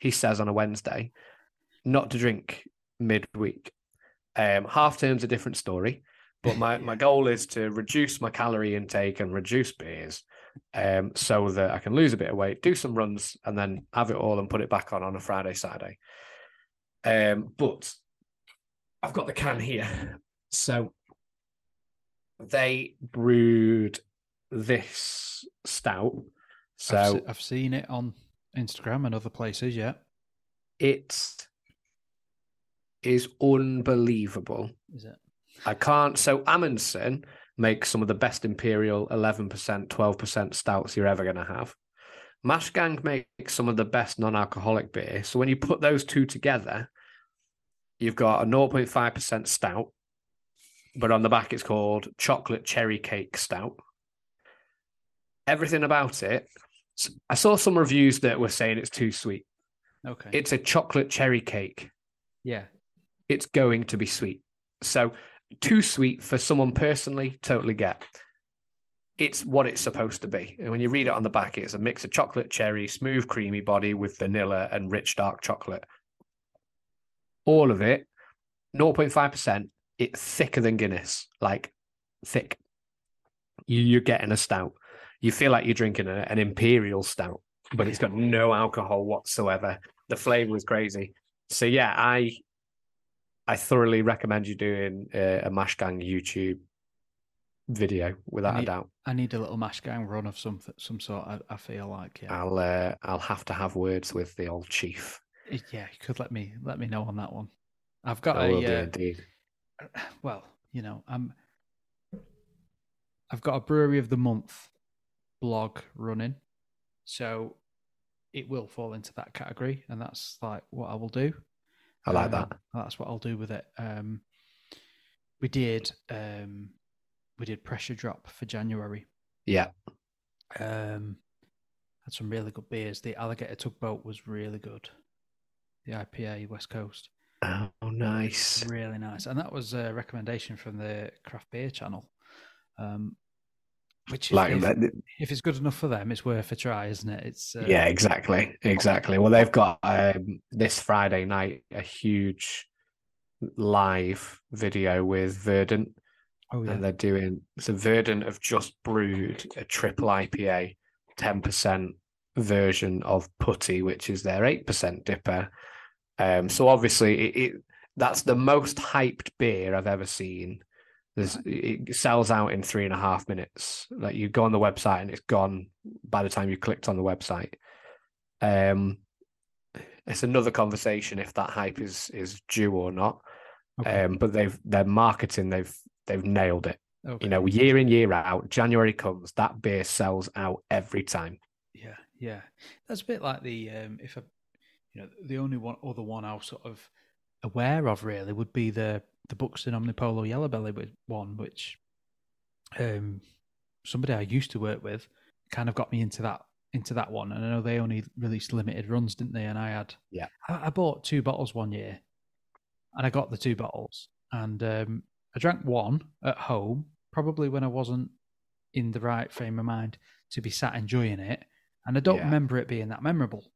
Speaker 2: He says on a Wednesday, not to drink midweek. Um, half term's a different story, but my my goal is to reduce my calorie intake and reduce beers, um, so that I can lose a bit of weight, do some runs, and then have it all and put it back on on a Friday, Saturday. Um, but I've got the can here, so they brewed this stout.
Speaker 1: I've,
Speaker 2: So
Speaker 1: se- I've seen it on Instagram and other places. Yeah,
Speaker 2: it is unbelievable.
Speaker 1: is it?
Speaker 2: I can't. So Amundsen makes some of the best Imperial 11%, 12% stouts you're ever going to have. Mash Gang makes some of the best non alcoholic beer. So when you put those two together, you've got a 0.5% stout, but on the back it's called Chocolate Cherry Cake Stout. Everything about it. I saw some reviews that were saying it's too sweet.
Speaker 1: Okay.
Speaker 2: It's a chocolate cherry cake
Speaker 1: yeah.
Speaker 2: it's going to be sweet. So too sweet for someone personally, totally get. It's what it's supposed to be. And when you read it on the back, it's a mix of chocolate, cherry, smooth, creamy body with vanilla and rich dark chocolate. All of it, 0.5%, it's thicker than Guinness, like thick. You, you're getting a stout. You feel like you're drinking a, an imperial stout, but it's got no alcohol whatsoever. The flavor is crazy. So yeah, I I thoroughly recommend you doing uh, a Mash Gang YouTube video without
Speaker 1: need-
Speaker 2: a doubt.
Speaker 1: I need a little mash gang run of some some sort. I, I feel like yeah,
Speaker 2: I'll uh, I'll have to have words with the old chief.
Speaker 1: Yeah. You could let me let me know on that one. I've got
Speaker 2: I
Speaker 1: a uh,
Speaker 2: indeed.
Speaker 1: well, you know, I'm. I've got a brewery of the month blog running, so it will fall into that category, and that's like what I will do.
Speaker 2: I like
Speaker 1: Um,
Speaker 2: that.
Speaker 1: That's what I'll do with it. Um, we did um, we did pressure drop for January.
Speaker 2: Yeah.
Speaker 1: Um, had some really good beers. The alligator tugboat was really good. The IPA West Coast,
Speaker 2: Oh, nice.
Speaker 1: really nice, and that was a recommendation from the craft beer channel. Um, which
Speaker 2: Like
Speaker 1: if,
Speaker 2: that-
Speaker 1: if it's good enough for them, it's worth a try, isn't it? It's uh,
Speaker 2: yeah, exactly, exactly. Well, they've got um, this Friday night a huge live video with Verdant,
Speaker 1: Oh yeah,
Speaker 2: and they're doing so. Verdant have just brewed a triple IPA, ten percent version of Putty, which is their eight percent DIPA. Um, so obviously, it, it that's the most hyped beer I've ever seen. There's, it sells out in three and a half minutes. Like you go on the website and it's gone by the time you clicked on the website. Um, it's another conversation if that hype is is due or not.
Speaker 1: okay.
Speaker 2: Um, but they've their marketing they've they've nailed it.
Speaker 1: okay.
Speaker 2: You know, year in year out, January comes, that beer sells out every time.
Speaker 1: Yeah, yeah. That's a bit like the um if I you know, the only one other one I was sort of aware of really would be the the Buxton Omnipollo Yellow Belly with one, which um somebody I used to work with kind of got me into that into that one. And I know they only released limited runs, didn't they? And I had
Speaker 2: Yeah.
Speaker 1: I, I bought two bottles one year and I got the two bottles and um I drank one at home, probably when I wasn't in the right frame of mind to be sat enjoying it. And I don't
Speaker 2: Yeah.
Speaker 1: remember it being that memorable.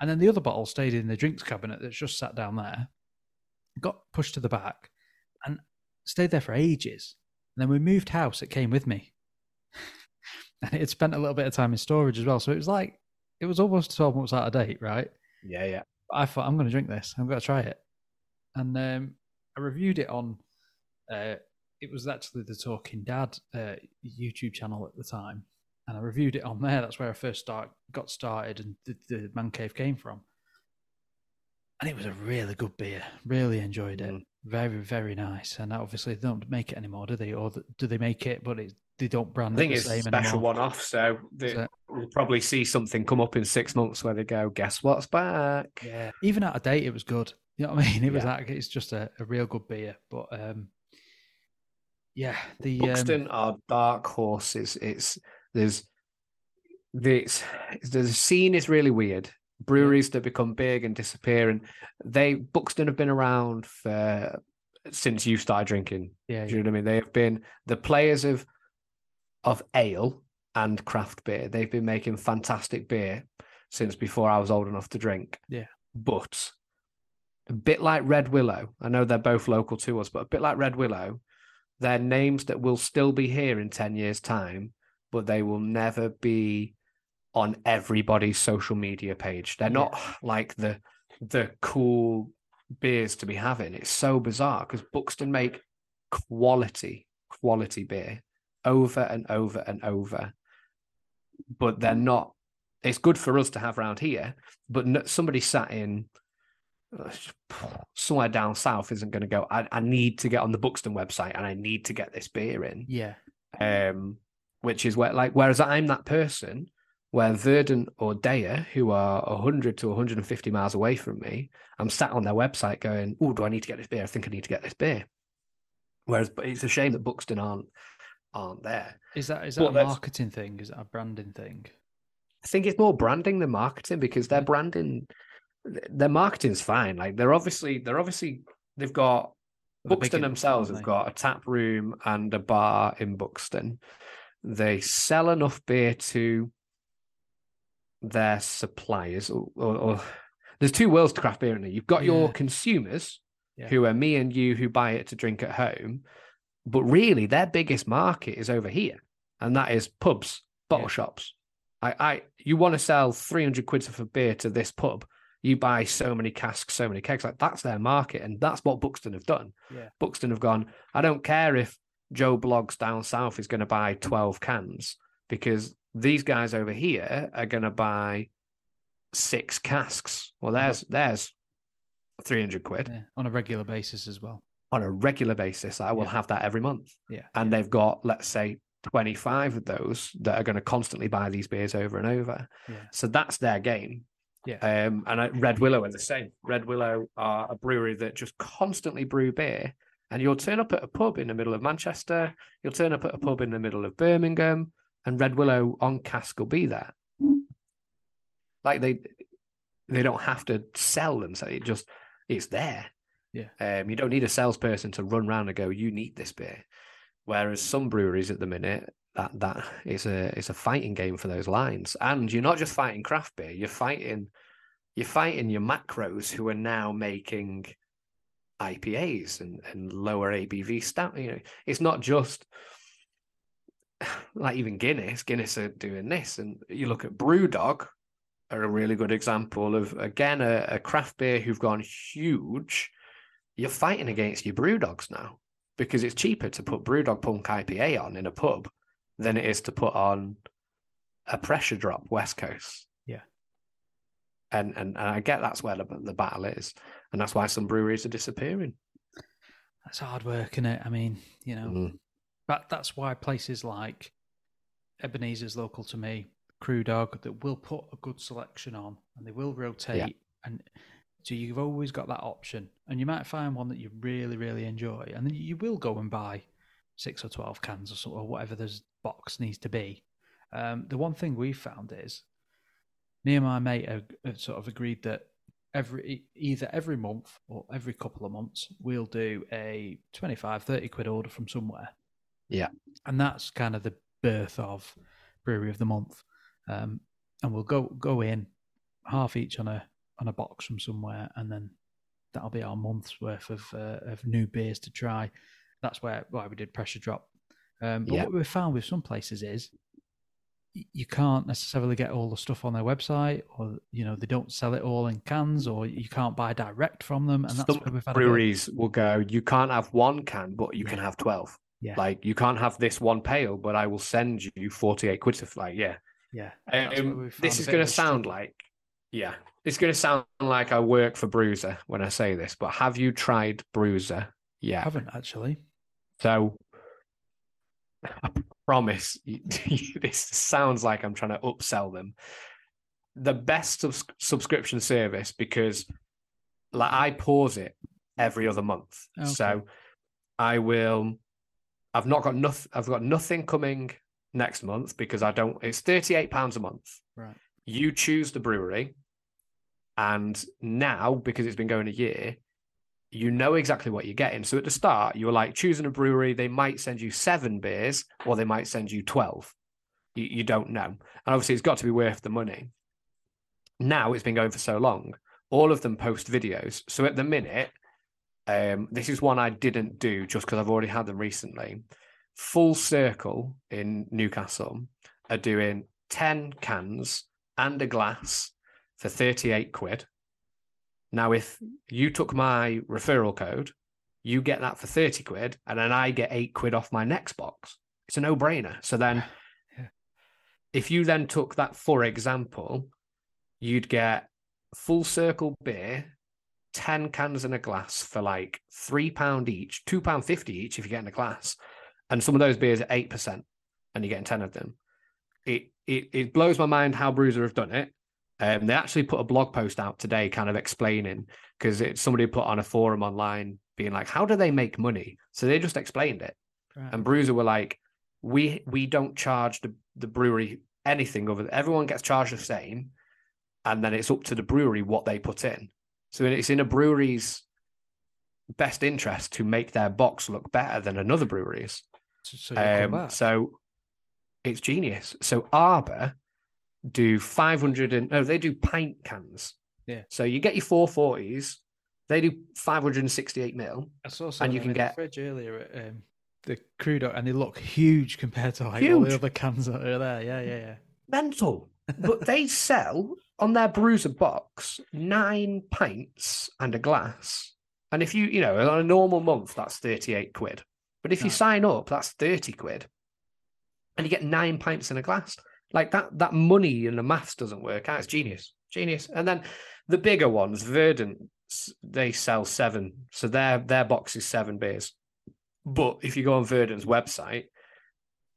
Speaker 1: And then the other bottle stayed in the drinks cabinet that's just sat down there, got pushed to the back, and stayed there for ages. And then we moved house, it came with me. and it had spent a little bit of time in storage as well. So it was like, it was almost 12 months out of date, right?
Speaker 2: Yeah, yeah.
Speaker 1: But I thought, I'm going to drink this. I'm going to try it. And um, I reviewed it on, uh, it was actually the Talking Dad uh, YouTube channel at the time. And I reviewed it on there. That's where I first start, got started and the, the Man Cave came from. And it was a really good beer. Really enjoyed it.
Speaker 2: Mm.
Speaker 1: Very, very nice. And obviously, they don't make it anymore, do they? Or do they make it, but it, they don't brand
Speaker 2: I think
Speaker 1: it
Speaker 2: it's a special one off. So they, we'll probably see something come up in six months where they go, guess what's back?
Speaker 1: Yeah, even out of date, it was good. You know what I mean? It was
Speaker 2: Yeah.
Speaker 1: like it's just a, a real good beer. But um, yeah, the
Speaker 2: Buxton
Speaker 1: um,
Speaker 2: are dark horses. It's there's this the scene is really weird. Breweries that become big and disappear, and they Buxton have been around for since you started drinking.
Speaker 1: yeah,
Speaker 2: Do you know what I mean? They have been the players of of ale and craft beer. They've been making fantastic beer since before I was old enough to drink.
Speaker 1: Yeah.
Speaker 2: But a bit like Red Willow, I know they're both local to us, but a bit like Red Willow, they're names that will still be here in 10 years' time, but they will never be on everybody's social media page. They're not like the the cool beers to be having. It's so bizarre because Buxton make quality, quality beer over and over and over. But they're not, it's good for us to have around here, but no, somebody sat in somewhere down south isn't going to go, I, I need to get on the Buxton website and I need to get this beer in.
Speaker 1: yeah,
Speaker 2: Um, which is where, like, whereas I'm that person where Verdant or Deya, who are 100 to 150 miles away from me, I'm sat on their website going, Oh, do I need to get this beer? I think I need to get this beer. Whereas, but it's a shame that Buxton aren't aren't there.
Speaker 1: is that is that
Speaker 2: Well,
Speaker 1: a marketing thing? Is that a branding thing?
Speaker 2: I think it's more branding than marketing because their branding, their marketing's fine. Like they're obviously, they're obviously, they've got
Speaker 1: They're
Speaker 2: Buxton themselves have got a tap room and a bar in Buxton. They sell enough beer to their suppliers, or, or, or- there's two worlds to craft beer, isn't there? You've got your consumers,
Speaker 1: Yeah.
Speaker 2: who are me and you, who buy it to drink at home, but really their biggest market is over here, and that is pubs, bottle
Speaker 1: Yeah.
Speaker 2: shops. I, I, you want to sell 300 quid of beer to this pub, you buy so many casks, so many kegs. Like that's their market, and that's what Buxton have done.
Speaker 1: Yeah.
Speaker 2: Buxton have gone. I don't care if Joe Blogs down south is going to buy 12 cans because these guys over here are going to buy six casks. Well, there's there's 300 quid
Speaker 1: Yeah, on a regular basis as well.
Speaker 2: on a regular basis. I will
Speaker 1: Yeah.
Speaker 2: have that every month.
Speaker 1: Yeah.
Speaker 2: And they've got, let's say, 25 of those that are going to constantly buy these beers over and over.
Speaker 1: Yeah.
Speaker 2: So that's their game.
Speaker 1: Yeah.
Speaker 2: Um, and I, Red Willow are the same. Red Willow are a brewery that just constantly brew beer. And you'll turn up at a pub in the middle of Manchester, you'll turn up at a pub in the middle of Birmingham, and Red Willow on cask will be there. Like they they don't have to sell them, so it just it's there.
Speaker 1: Yeah.
Speaker 2: Um, you don't need a salesperson to run around and go, you need this beer. Whereas some breweries at the minute, that that is a it's a fighting game for those lines. And you're not just fighting craft beer, you're fighting you're fighting your macros who are now making IPAs and, and lower ABV stout. You know, it's not just like even Guinness. Guinness are doing this, and you look at BrewDog, are a really good example of again a, a craft beer who've gone huge. You're fighting against your BrewDogs now because it's cheaper to put BrewDog Punk IPA on in a pub than it is to put on a pressure drop West Coast.
Speaker 1: Yeah.
Speaker 2: And and, and I get that's where the, the battle is, and that's why some breweries are disappearing.
Speaker 1: That's hard work, isn't it? I mean, you know,
Speaker 2: Mm.
Speaker 1: That that's why places like Ebenezer's local to me, Crew Dog, that will put a good selection on and they will rotate. And so you've always got that option. And you might find one that you really, really enjoy. And then you will go and buy six or 12 cans or, so, or whatever this box needs to be. Um, the one thing we've found is me and my mate have, have sort of agreed that every either every month or every couple of months we'll do a 25 30 quid order from somewhere
Speaker 2: Yeah.
Speaker 1: and that's kind of the birth of brewery of the month um, and we'll go go in half each on a on a box from somewhere and then that'll be our month's worth of uh, of new beers to try that's where why we did pressure drop um, but
Speaker 2: Yeah.
Speaker 1: what we found with some places is you can't necessarily get all the stuff on their website or you know they don't sell it all in cans or you can't buy direct from them and that's
Speaker 2: Some
Speaker 1: where we've had
Speaker 2: breweries will go, you can't have one can, but you can have 12.
Speaker 1: Yeah.
Speaker 2: Like, you can't have this one pail, but I will send you 48 quid to, like, yeah.
Speaker 1: yeah
Speaker 2: Um, this is going to sound like, yeah, it's going to sound like I work for Brewser when I say this, but have you tried Brewser?
Speaker 1: I
Speaker 2: Yeah.
Speaker 1: haven't actually
Speaker 2: So I promise you, this sounds like I'm trying to upsell them. The best subs- subscription service because like I pause it every other month.
Speaker 1: Okay.
Speaker 2: So I will I've not got nothing I've got nothing coming next month because I don't it's 38 pounds a month.
Speaker 1: right
Speaker 2: You choose the brewery and now because it's been going a year you know exactly what you're getting. So at the start, you were like choosing a brewery, they might send you seven beers or they might send you 12. You, you don't know. And obviously, it's got to be worth the money. Now it's been going for so long, all of them post videos. So at the minute, um, this is one I didn't do just because I've already had them recently. Full Circle in Newcastle are doing 10 cans and a glass for 38 quid. Now, if you took my referral code, you get that for 30 quid, and then I get eight quid off my next box. It's a no brainer. So then,
Speaker 1: Yeah.
Speaker 2: if you then took that, for example, you'd get full circle beer, 10 cans in a glass for like £3 each, £2.50 each if you're getting a glass. And some of those beers are 8%, and you're getting 10 of them. It, it, it blows my mind how Brewser have done it. Um, they actually put a blog post out today, kind of explaining because it's somebody put on a forum online, being like, "How do they make money?" So they just explained it,
Speaker 1: right.
Speaker 2: and Brewser were like, "We we don't charge the the brewery anything over. Everyone gets charged the same, and then it's up to the brewery what they put in. So it's in a brewery's best interest to make their box look better than another brewery's.
Speaker 1: so, so you come
Speaker 2: Um, so it's genius. So Arbor do 500 and no, they do pint cans.
Speaker 1: Yeah.
Speaker 2: So you get your 440s, they do 568 mil.
Speaker 1: I saw
Speaker 2: and you can
Speaker 1: them in the
Speaker 2: get-
Speaker 1: fridge earlier at um, the crew dog, and they look huge compared to like all the other cans that are there. Yeah, yeah, yeah.
Speaker 2: Mental. But they sell on their Brewser box nine pints and a glass. And if you, you know, on a normal month, that's 38 quid. But if you sign up, that's 30 quid. And you get nine pints in a glass. Like that that money and the maths doesn't work out. It's genius. Genius. And then the bigger ones, Verdant, they sell seven. So their their box is seven beers. But if you go on Verdant's website,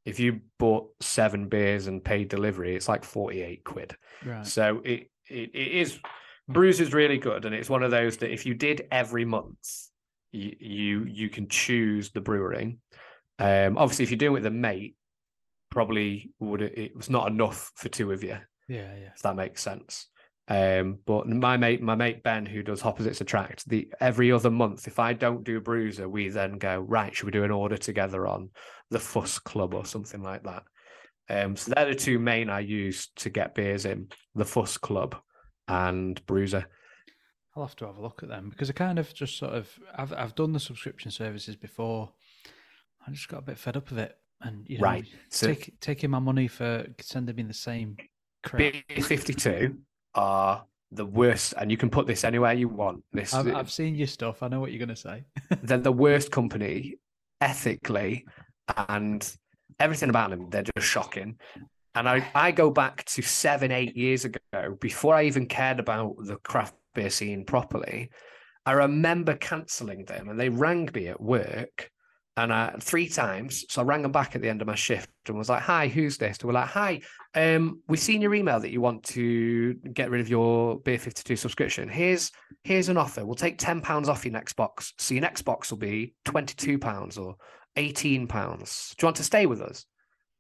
Speaker 2: if you bought seven beers and paid delivery, it's like 48 quid.
Speaker 1: Right.
Speaker 2: So it, it it is Brews is really good, and it's one of those that if you did every month, you you, you can choose the brewing. Um, obviously, if you're doing it with a mate, probably would it was not enough for two of you,
Speaker 1: Yeah, yeah.
Speaker 2: if that makes sense. Um, but my mate, my mate Ben, who does Hopposites Attract, the every other month, if I don't do Brewser, we then go right. Should we do an order together on the Fuss Club or something like that? Um, so they're the two main I use to get beers in: the Fuss Club and Brewser.
Speaker 1: I'll have to have a look at them because I kind of just sort of I've I've done the subscription services before. I just got a bit fed up of it, and you know,
Speaker 2: Right, so-
Speaker 1: take, taking my money for sending me the same crap.
Speaker 2: 52 are the worst, and you can put this anywhere you want. This
Speaker 1: I've, I've seen your stuff. I know what you're going to say.
Speaker 2: they're the worst company ethically and everything about them they're just shocking and i i go back to seven eight years ago before i even cared about the craft beer scene properly i remember cancelling them and they rang me at work and I, three times so i rang them back at the end of my shift and was like hi who's this they were like hi um we've seen your email that you want to get rid of your beer 52 subscription here's here's an offer. We'll take ten pounds off your next box. So your next box will be twenty-two pounds or eighteen pounds. Do you want to stay with us?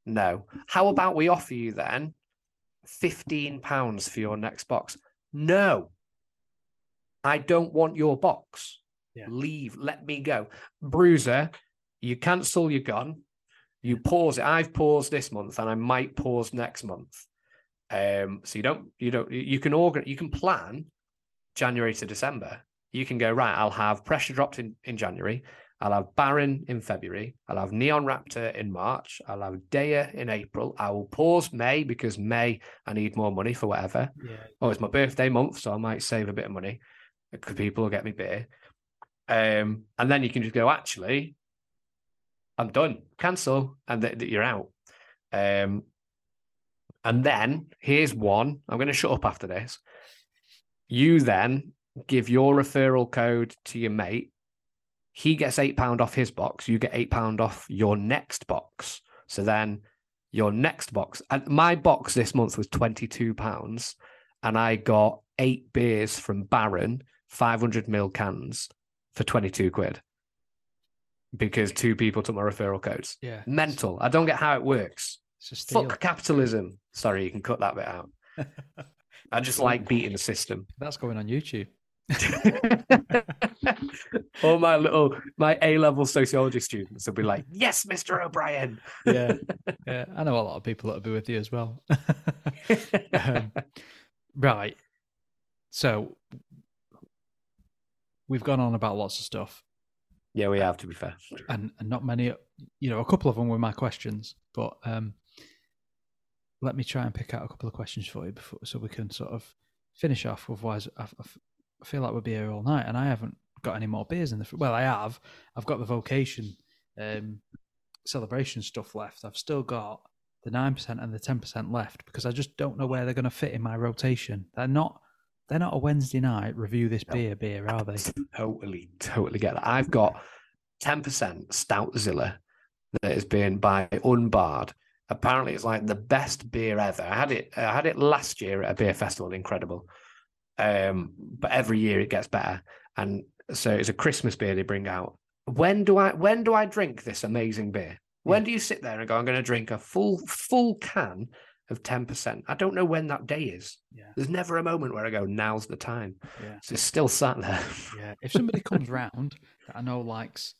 Speaker 2: No. How about we offer you then fifteen pounds for your next box? No. I don't want your box.
Speaker 1: Yeah.
Speaker 2: Leave. Let me go. Brewser, you cancel. You're gone. You pause it. I've paused this month, and I might pause next month. Um, so you don't, you don't, you can organize, you can plan January to December. You can go right. I'll have pressure dropped in in January. I'll have Baron in February. I'll have Neon Raptor in March. I'll have Deya in April. I will pause May because May I need more money for whatever.
Speaker 1: Yeah,
Speaker 2: Oh, it's my birthday month, so I might save a bit of money because people will get me beer. Um, and then you can just go, actually, I'm done, cancel, and th- th- you're out. Um, and then here's one. I'm going to shut up after this. You then give your referral code to your mate. He gets eight pound off his box. You get eight pound off your next box. So then your next box. And my box this month was twenty two pounds, and I got eight beers from Baron, five hundred mil cans for twenty two quid because two people took my referral codes.
Speaker 1: yeah.
Speaker 2: Mental. I don't get how it works. Fuck capitalism. Sorry, you can cut that bit out. I just like beating the system.
Speaker 1: That's going on YouTube.
Speaker 2: All my little my A level sociology students will be like, "Yes, Mister O'Brien."
Speaker 1: Yeah, yeah. I know a lot of people that'll be with you as well. um, right. So we've gone on about lots of stuff,
Speaker 2: yeah, we have to be fair.
Speaker 1: and, and not many. You know, a couple of them were my questions, but um, let me try and pick out a couple of questions for you before, so we can sort of finish off. Otherwise, I feel like we'll be here all night, and I haven't got any more beers in the. Well, I have. I've got the vocation um, celebration stuff left. I've still got the nine percent and the ten percent left because I just don't know where they're going to fit in my rotation. They're not. They're not a Wednesday night review this beer beer, are they?
Speaker 2: Totally, totally get that. I've got ten percent Stout Zilla that has been by Unbarred. Apparently, it's like the best beer ever. I had it. I had it last year at a beer festival. Incredible. Um, but every year it gets better, and so it's a Christmas beer they bring out. When do I? When do I drink this amazing beer? When do you sit there and go, "I'm going to drink a full full can of ten percent"? I don't know when that day is.
Speaker 1: Yeah,
Speaker 2: There's never a moment where I go, "Now's the time."
Speaker 1: yeah.
Speaker 2: So it's still sat there.
Speaker 1: Yeah, if somebody comes round that I know likes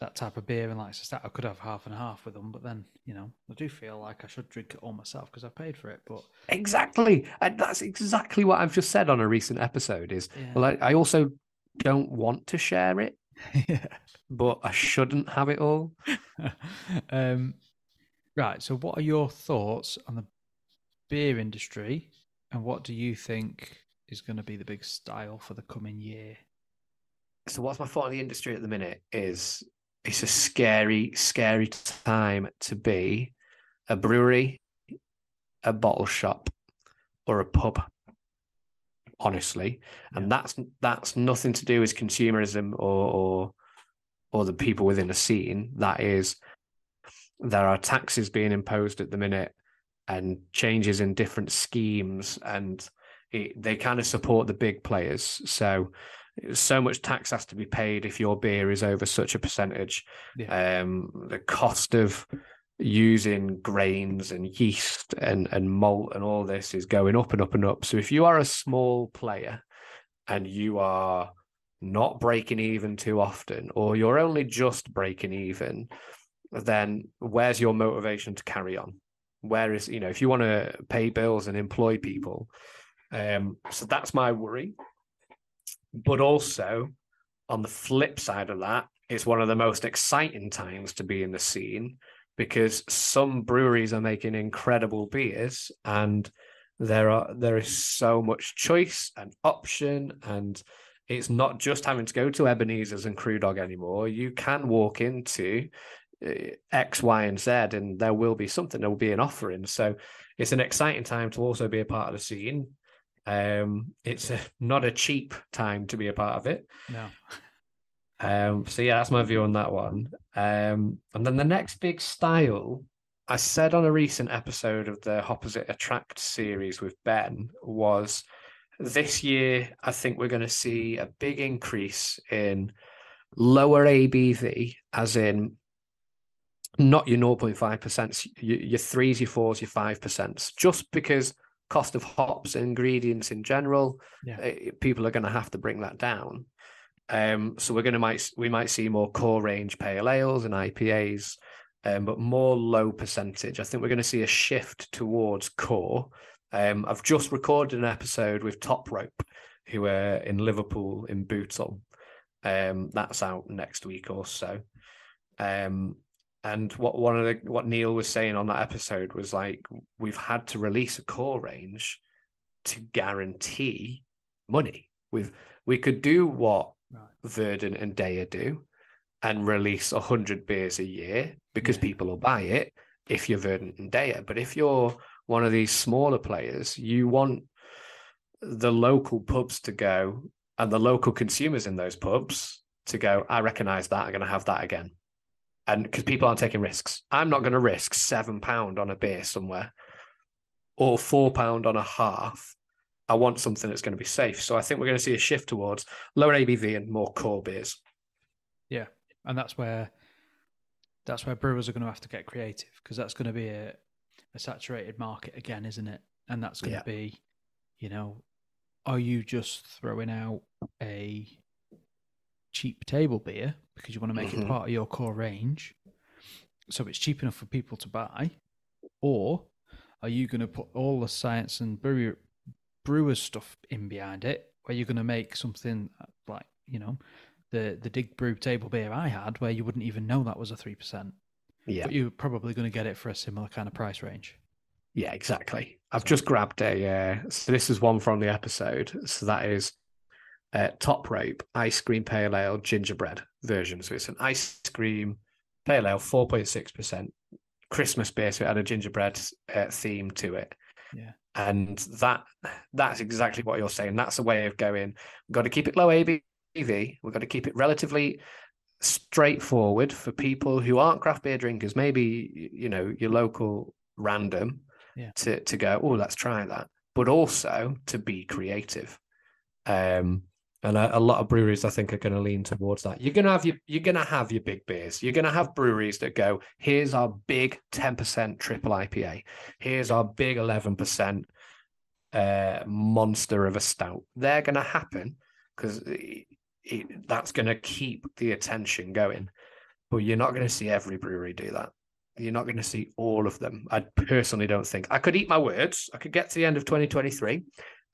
Speaker 1: that type of beer and likes to start, I could have half and half with them. But then, you know, I do feel like I should drink it all myself because I paid for it. But
Speaker 2: Exactly. And that's exactly what I've just said on a recent episode is
Speaker 1: yeah,
Speaker 2: well, I, I also don't want to share it,
Speaker 1: yeah.
Speaker 2: but I shouldn't have it all.
Speaker 1: um, right. So, what are your thoughts on the beer industry, and what do you think is going to be the big style for the coming year?
Speaker 2: So what's my thought on the industry at the minute is it's a scary, scary time to be a brewery, a bottle shop, or a pub. Honestly, and that's that's nothing to do with consumerism or or or the people within a scene. That is, there are taxes being imposed at the minute and changes in different schemes, and it, they kind of support the big players. So, so much tax has to be paid if your beer is over such a percentage. Um, the cost of using grains and yeast and, and malt and all this is going up and up and up. So if you are a small player and you are not breaking even too often, or you're only just breaking even, then where's your motivation to carry on? Where is, you know, if you want to pay bills and employ people. Um, so that's my worry. But also, on the flip side of that, it's one of the most exciting times to be in the scene because some breweries are making incredible beers and there are there is so much choice and option and it's not just having to go to Ebenezer's and Crewdog anymore. You can walk into X, Y, and Z, and there will be something. There will be an offering. So it's an exciting time to also be a part of the scene. Um, it's a, not a cheap time to be a part of it.
Speaker 1: No.
Speaker 2: Um, so yeah, that's my view on that one. Um, and then the next big style, I said on a recent episode of the Opposite Attract series with Ben, was this year. I think we're going to see a big increase in lower ABV, as in not your 0.5%, your, your threes, your fours, your 5%, just because cost of hops and ingredients in general,
Speaker 1: Yeah.
Speaker 2: eh, people are going to have to bring that down. Um, so we're going to might we might see more core range pale ales and IPAs, um, but more low percentage. I think we're going to see a shift towards core. Um, I've just recorded an episode with Top Rope, who are in Liverpool in Bootle. Um, that's out next week or so. Um, and what one of the what Neil was saying on that episode was like we've had to release a core range to guarantee money. We've we could do what
Speaker 1: Right.
Speaker 2: Verdant and Deya do and release 100 beers a year because
Speaker 1: Yeah.
Speaker 2: people will buy it if you're Verdant and Deya. But if you're one of these smaller players, you want the local pubs to go and the local consumers in those pubs to go, I recognize that, I'm going to have that again. And because people aren't taking risks, I'm not going to risk seven pound on a beer somewhere or four pound on a half I want something that's going to be safe. So I think we're going to see a shift towards lower ABV and more core beers.
Speaker 1: Yeah, and that's where that's where brewers are going to have to get creative because that's going to be a, a saturated market again, isn't it? And that's going
Speaker 2: Yeah.
Speaker 1: to be, you know, are you just throwing out a cheap table beer because you want to make
Speaker 2: Mhm.
Speaker 1: it part of your core range, so it's cheap enough for people to buy, or are you going to put all the science and brewer brewers stuff in behind it, where you're going to make something like you know the the dig brew table beer I had, where you wouldn't even know that was a three percent,
Speaker 2: Yeah.
Speaker 1: but you're probably going to get it for a similar kind of price range.
Speaker 2: Yeah, exactly. I've just grabbed a. Uh, so this is one from the episode. So that is uh, Top Rope Ice Cream Pale Ale Gingerbread version. So it's an ice cream pale ale, four point six percent Christmas beer. So it had a gingerbread uh, theme to it.
Speaker 1: Yeah.
Speaker 2: And that that's exactly what you're saying. That's a way of going. We've got to keep it low ABV. We've got to keep it relatively straightforward for people who aren't craft beer drinkers. Maybe you know your local random
Speaker 1: Yeah.
Speaker 2: to to go. Oh, let's try that. But also to be creative. Um, and a, a lot of breweries, I think, are going to lean towards that. You're going to have your you're going to have your big beers. You're going to have breweries that go, here's our big ten percent triple IPA. Here's our big eleven percent uh, monster of a stout. They're going to happen because that's going to keep the attention going. But you're not going to see every brewery do that. You're not going to see all of them. I personally don't think. I could eat my words. I could get to the end of 2023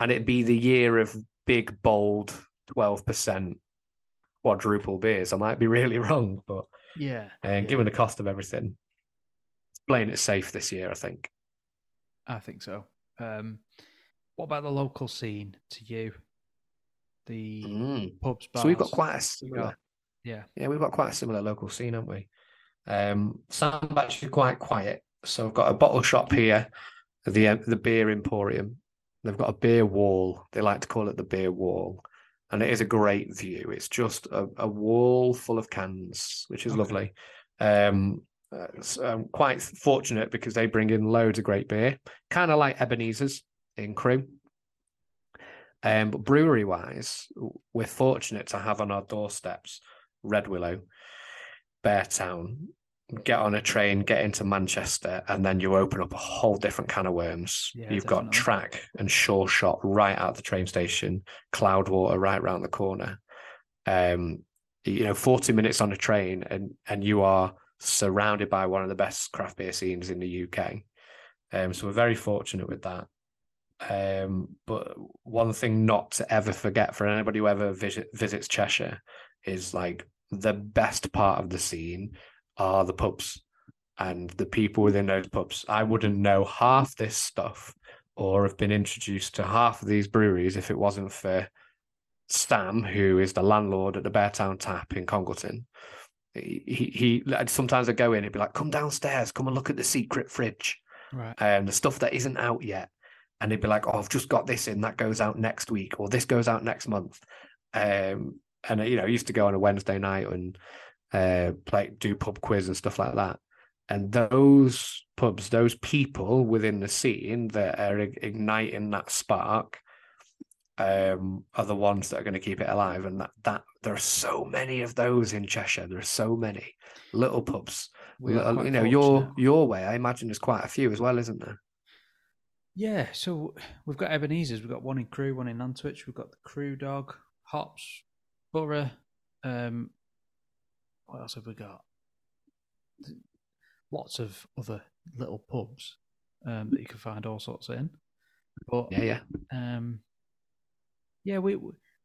Speaker 2: and it'd be the year of big, bold 12% quadruple beers. I might be really wrong, but
Speaker 1: Yeah,
Speaker 2: and
Speaker 1: yeah.
Speaker 2: given the cost of everything, it's playing it safe this year, I think.
Speaker 1: I think so. Um, what about the local scene to you? The
Speaker 2: Mm.
Speaker 1: pubs, bars.
Speaker 2: So we've got quite a similar.
Speaker 1: got Yeah.
Speaker 2: Yeah, we've got quite a similar local scene, haven't we? Um, Sam actually quite quiet. So I've got a bottle shop here, the uh, the beer emporium. They've got a beer wall. They like to call it the beer wall, and it is a great view. It's just a, a wall full of cans, which is
Speaker 1: Okay.
Speaker 2: lovely. Um, uh, so I'm quite fortunate because they bring in loads of great beer, kind of like Ebenezer's in Crewe. Um, but brewery wise, we're fortunate to have on our doorsteps Red Willow, Beartown, get on a train, get into Manchester, and then you open up a whole different can of worms.
Speaker 1: Yeah,
Speaker 2: You've got. Track and Sureshot right out the train station, Cloudwater right round the corner. Um, you know, 40 minutes on a train and and you are surrounded by one of the best craft beer scenes in the UK. Um, so we're very fortunate with that. Um, but one thing not to ever forget for anybody who ever visit, visits Cheshire is like the best part of the scene are the pubs and the people within those pubs. I wouldn't know half this stuff or have been introduced to half of these breweries if it wasn't for Stam, who is the landlord at the Beartown Tap in Congleton. He, he, he sometimes I go in, he'd be like, "Come downstairs, come and look at the secret fridge."
Speaker 1: Right.
Speaker 2: um, the stuff that isn't out yet. And he'd be like, "Oh, I've just got this in. That goes out next week, or this goes out next month." Um, and you know, I used to go on a Wednesday night and uh, play, do pub quiz and stuff like that. And those pubs, those people within the scene that are igniting that spark, um, are the ones that are going to keep it alive. And that that there are so many of those in Cheshire. There are so many little pubs.
Speaker 1: We are
Speaker 2: you know, your your way, I imagine there's quite a few as well, isn't there?
Speaker 1: Yeah, so we've got Ebenezer's, we've got one in Crewe, one in Nantwich, we've got the Crew Dog, Hops, Borough. Um, what else have we got? Lots of other little pubs um, that you can find all sorts in. But
Speaker 2: Yeah, yeah.
Speaker 1: um, yeah, we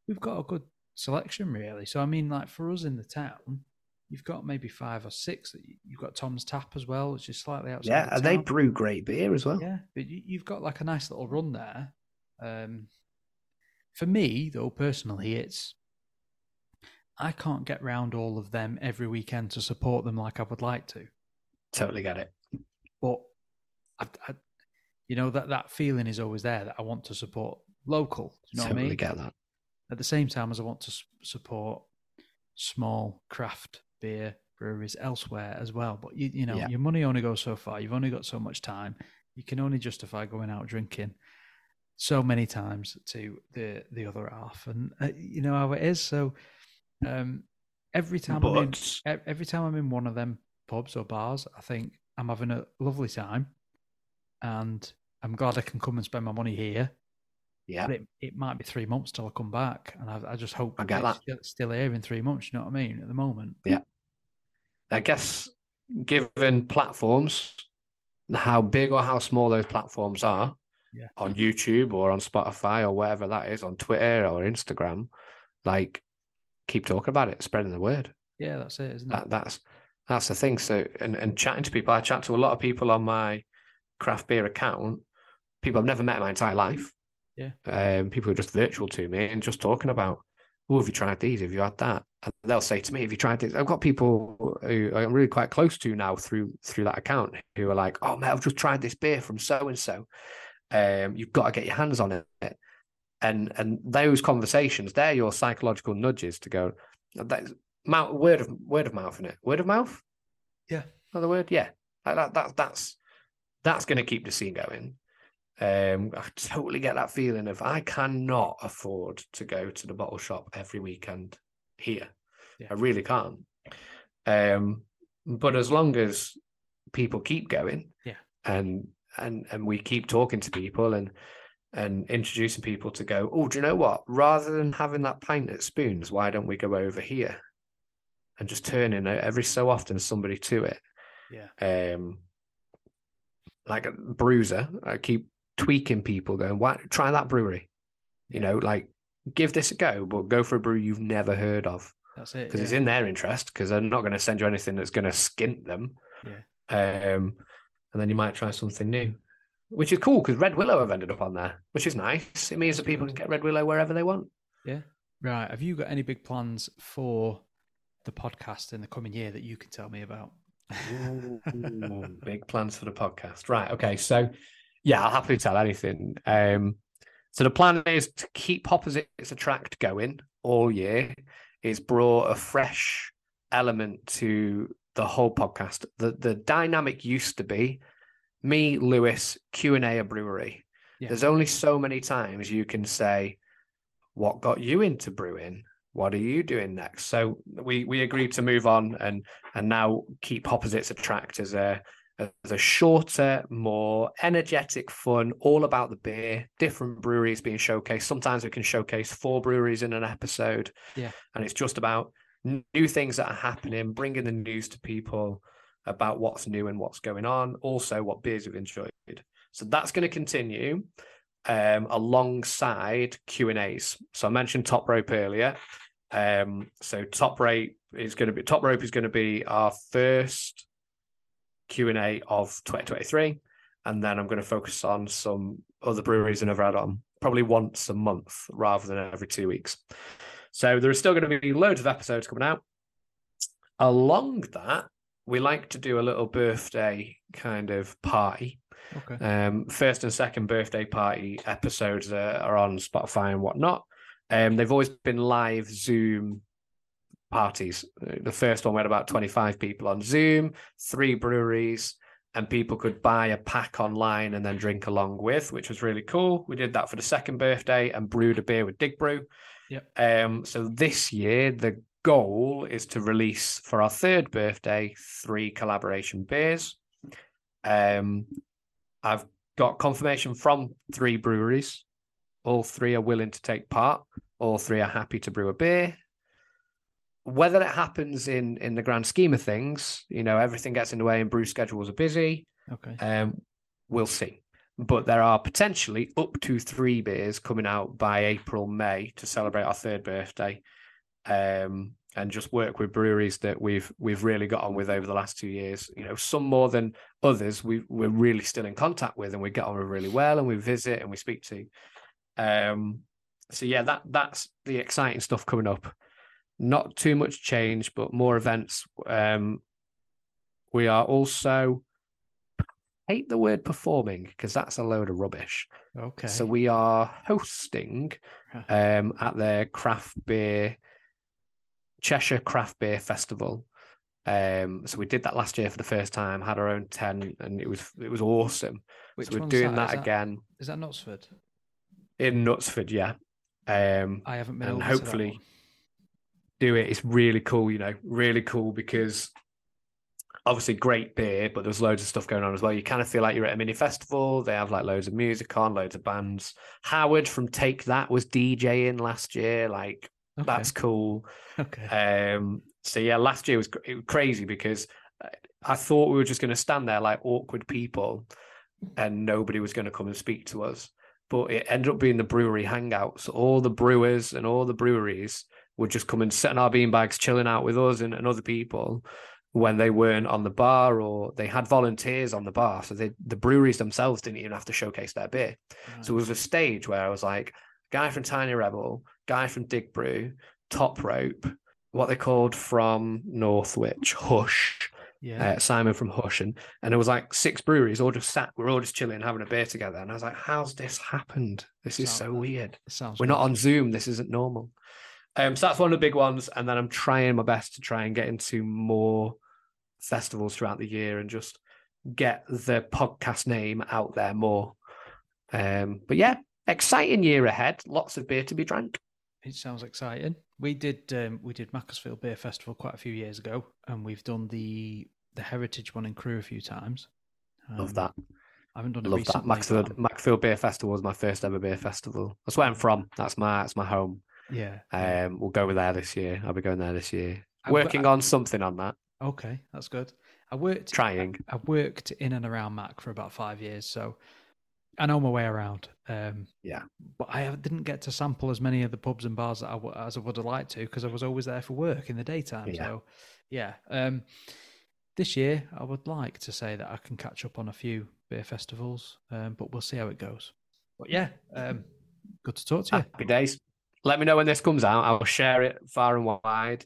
Speaker 1: we've got a good selection really. So I mean, like for us in the town, you've got maybe five or six. You've got Tom's Tap as well, which is slightly outside.
Speaker 2: Yeah,
Speaker 1: the
Speaker 2: and they brew great beer as well.
Speaker 1: Yeah, but you, you've got like a nice little run there. Um, for me, though, personally, it's I can't get round all of them every weekend to support them like I would like to.
Speaker 2: Totally get it.
Speaker 1: But I, I, you know that that feeling is always there that I want to support local. Do you know
Speaker 2: totally
Speaker 1: what I mean?
Speaker 2: get that.
Speaker 1: At the same time as I want to support small craft beer breweries elsewhere as well. But you, you know,
Speaker 2: Yeah.
Speaker 1: your money only goes so far. You've only got so much time. You can only justify going out drinking so many times to the the other half, and uh, you know how it is. So um, every time I'm in, every time I'm in one of them pubs or bars, I think I'm having a lovely time, and I'm glad I can come and spend my money here.
Speaker 2: yeah,
Speaker 1: But it, it might be three months till I come back, and I, I just hope
Speaker 2: I get
Speaker 1: that still, still here in three months. You know what I mean? At the moment, yeah.
Speaker 2: I guess given platforms, how big or how small those platforms are
Speaker 1: Yeah.
Speaker 2: on YouTube or on Spotify or wherever that is, on Twitter or Instagram, like keep talking about it, spreading the word.
Speaker 1: yeah, that's it, isn't it?
Speaker 2: That that's that's the thing. So and and chatting to people, I chat to a lot of people on my craft beer account, people I've never met in my entire life.
Speaker 1: Yeah.
Speaker 2: Um, people who are just virtual to me and just talking about, oh, have you tried these? Have you had that? And they'll say to me, have you tried this? I've got people who I'm really quite close to now through through that account who are like, oh mate, I've just tried this beer from so and so. Um, you've got to get your hands on it. And and those conversations, they're your psychological nudges to go. That's mouth, word of word of mouth in it. Word of mouth.
Speaker 1: Yeah.
Speaker 2: Another word. Yeah. Like that. That that's that's going to keep the scene going. Um, I totally get that feeling of I cannot afford to go to the bottle shop every weekend here.
Speaker 1: Yeah.
Speaker 2: I really can't. Um, but as long as people keep going,
Speaker 1: Yeah.
Speaker 2: and and and we keep talking to people and and introducing people to go, oh, do you know what? Rather than having that pint at Spoons, why don't we go over here and just turn in every so often somebody to it?
Speaker 1: Yeah.
Speaker 2: um like a Brewser i keep tweaking people going why try that brewery you know like give this a go but go for a brew you've never heard of
Speaker 1: That's it.
Speaker 2: because it's in their interest because they're not going to send you anything that's going to skint them Yeah. um and then you might try something new which is cool because red willow have ended up on there which is nice it means that people can get red willow wherever they want Yeah.
Speaker 1: Right. Have you got any big plans for the podcast in the coming year that you can tell me about.
Speaker 2: Ooh, big plans for the podcast. Right. Okay. So, yeah, I'll happily tell anything. Um, so the plan is to keep Hopposites Attract going all year. It's brought a fresh element to the whole podcast. The the dynamic used to be me, Lewis, Q and A, a brewery.
Speaker 1: Yeah.
Speaker 2: There's only so many times you can say, "What got you into brewing? What are you doing next?" So we we agreed to move on and and now keep Hopposites Attract as a as a shorter, more energetic, fun, all about the beer, different breweries being showcased. Sometimes we can showcase four breweries in an episode.
Speaker 1: Yeah.
Speaker 2: And it's just about new things that are happening, bringing the news to people about what's new and what's going on, also what beers we've enjoyed. So that's going to continue um, alongside Q and A's. So I mentioned Top Rope earlier. Um, so Top Rope is going to be Top Rope is going to be our first Q and A of 2023, and then I'm going to focus on some other breweries and I've had on probably once a month rather than every two weeks. So there are still going to be loads of episodes coming out. Along that, we like to do a little birthday kind of party.
Speaker 1: Okay.
Speaker 2: Um, first and second birthday party episodes uh, are on Spotify and whatnot. Um, they've always been live Zoom parties. The first one we had about 25 people on Zoom, three breweries, and people could buy a pack online and then drink along with, which was really cool. We did that for the second birthday and brewed a beer with Dig Brew.
Speaker 1: Yep.
Speaker 2: Um, so this year, the goal is to release for our third birthday three collaboration beers. Um, I've got confirmation from three breweries. All three are willing to take part. All three are happy to brew a beer. Whether it happens in in the grand scheme of things, you know, everything gets in the way and brew schedules are busy.
Speaker 1: Okay.
Speaker 2: Um, we'll see. But there are potentially up to three beers coming out by April, May to celebrate our third birthday. Um, and just work with breweries that we've we've really got on with over the last two years. You know, some more than others we we're really still in contact with and we get on with really well and we visit and we speak to. Um so yeah, that that's the exciting stuff coming up. Not too much change, but more events. Um we are also hate the word performing because that's a load of rubbish.
Speaker 1: Okay.
Speaker 2: So we are hosting um, at their craft beer Cheshire Craft Beer Festival. Um, so we did that last year for the first time, had our own tent, and it was it was awesome.
Speaker 1: Which
Speaker 2: so we're doing
Speaker 1: that?
Speaker 2: again
Speaker 1: Is that Knutsford?
Speaker 2: in Knutsford, yeah. Um,
Speaker 1: I haven't been
Speaker 2: and
Speaker 1: over to that
Speaker 2: hopefully do it. It's really cool, you know, really cool because obviously great beer, but there's loads of stuff going on as well. You kind of feel like you're at a mini festival. They have like loads of music on, loads of bands. Howard from Take That was DJing last year. Like
Speaker 1: Okay.
Speaker 2: that's cool.
Speaker 1: okay.
Speaker 2: Um, so yeah, last year was, it was crazy because uh, I thought we were just going to stand there like awkward people, and nobody was going to come and speak to us. But it ended up being the brewery hangouts. So all the brewers and all the breweries would just come and sit in our beanbags, chilling out with us and, and other people when they weren't on the bar or they had volunteers on the bar. So they, the breweries themselves didn't even have to showcase their beer. So it was a stage where I was like, guy from Tiny Rebel, guy from Dig Brew, Top Rope, what they called from Northwich, Hush,
Speaker 1: yeah.
Speaker 2: uh, Simon from Hush, and and it was like six breweries all just sat, we're all just chilling, having a beer together, and I was like, how's this happened? This is
Speaker 1: Sound-
Speaker 2: so weird.
Speaker 1: sounds
Speaker 2: We're not on Zoom. This isn't normal. Um, so that's one of the big ones, and then I'm trying my best to try and get into more festivals throughout the year and just get the podcast name out there more. Um, but yeah, exciting year ahead. Lots of beer to be drank.
Speaker 1: It sounds exciting. We did um, we did Macclesfield Beer Festival quite a few years ago, and we've done the the Heritage one in Crewe a few times.
Speaker 2: Love
Speaker 1: Um,
Speaker 2: that.
Speaker 1: I haven't done it
Speaker 2: Love that. Maxfield,
Speaker 1: I'm-
Speaker 2: Beer Festival was my first ever beer festival. That's where I'm from. That's my that's my home.
Speaker 1: Yeah.
Speaker 2: Um, we'll go there this year. I'll be going there this year.
Speaker 1: I
Speaker 2: Working
Speaker 1: I-
Speaker 2: on something on that.
Speaker 1: Okay, that's good. I worked
Speaker 2: Trying.
Speaker 1: I worked in and around Mac for about five years, so I know my way around. Um,
Speaker 2: Yeah.
Speaker 1: but I didn't get to sample as many of the pubs and bars that I as I would have liked to because I was always there for work in the daytime.
Speaker 2: Yeah.
Speaker 1: So, yeah. Um, this year, I would like to say that I can catch up on a few beer festivals, um, but we'll see how it goes. But yeah, um, good to talk to you.
Speaker 2: Happy days. Let me know when this comes out. I'll share it far and wide.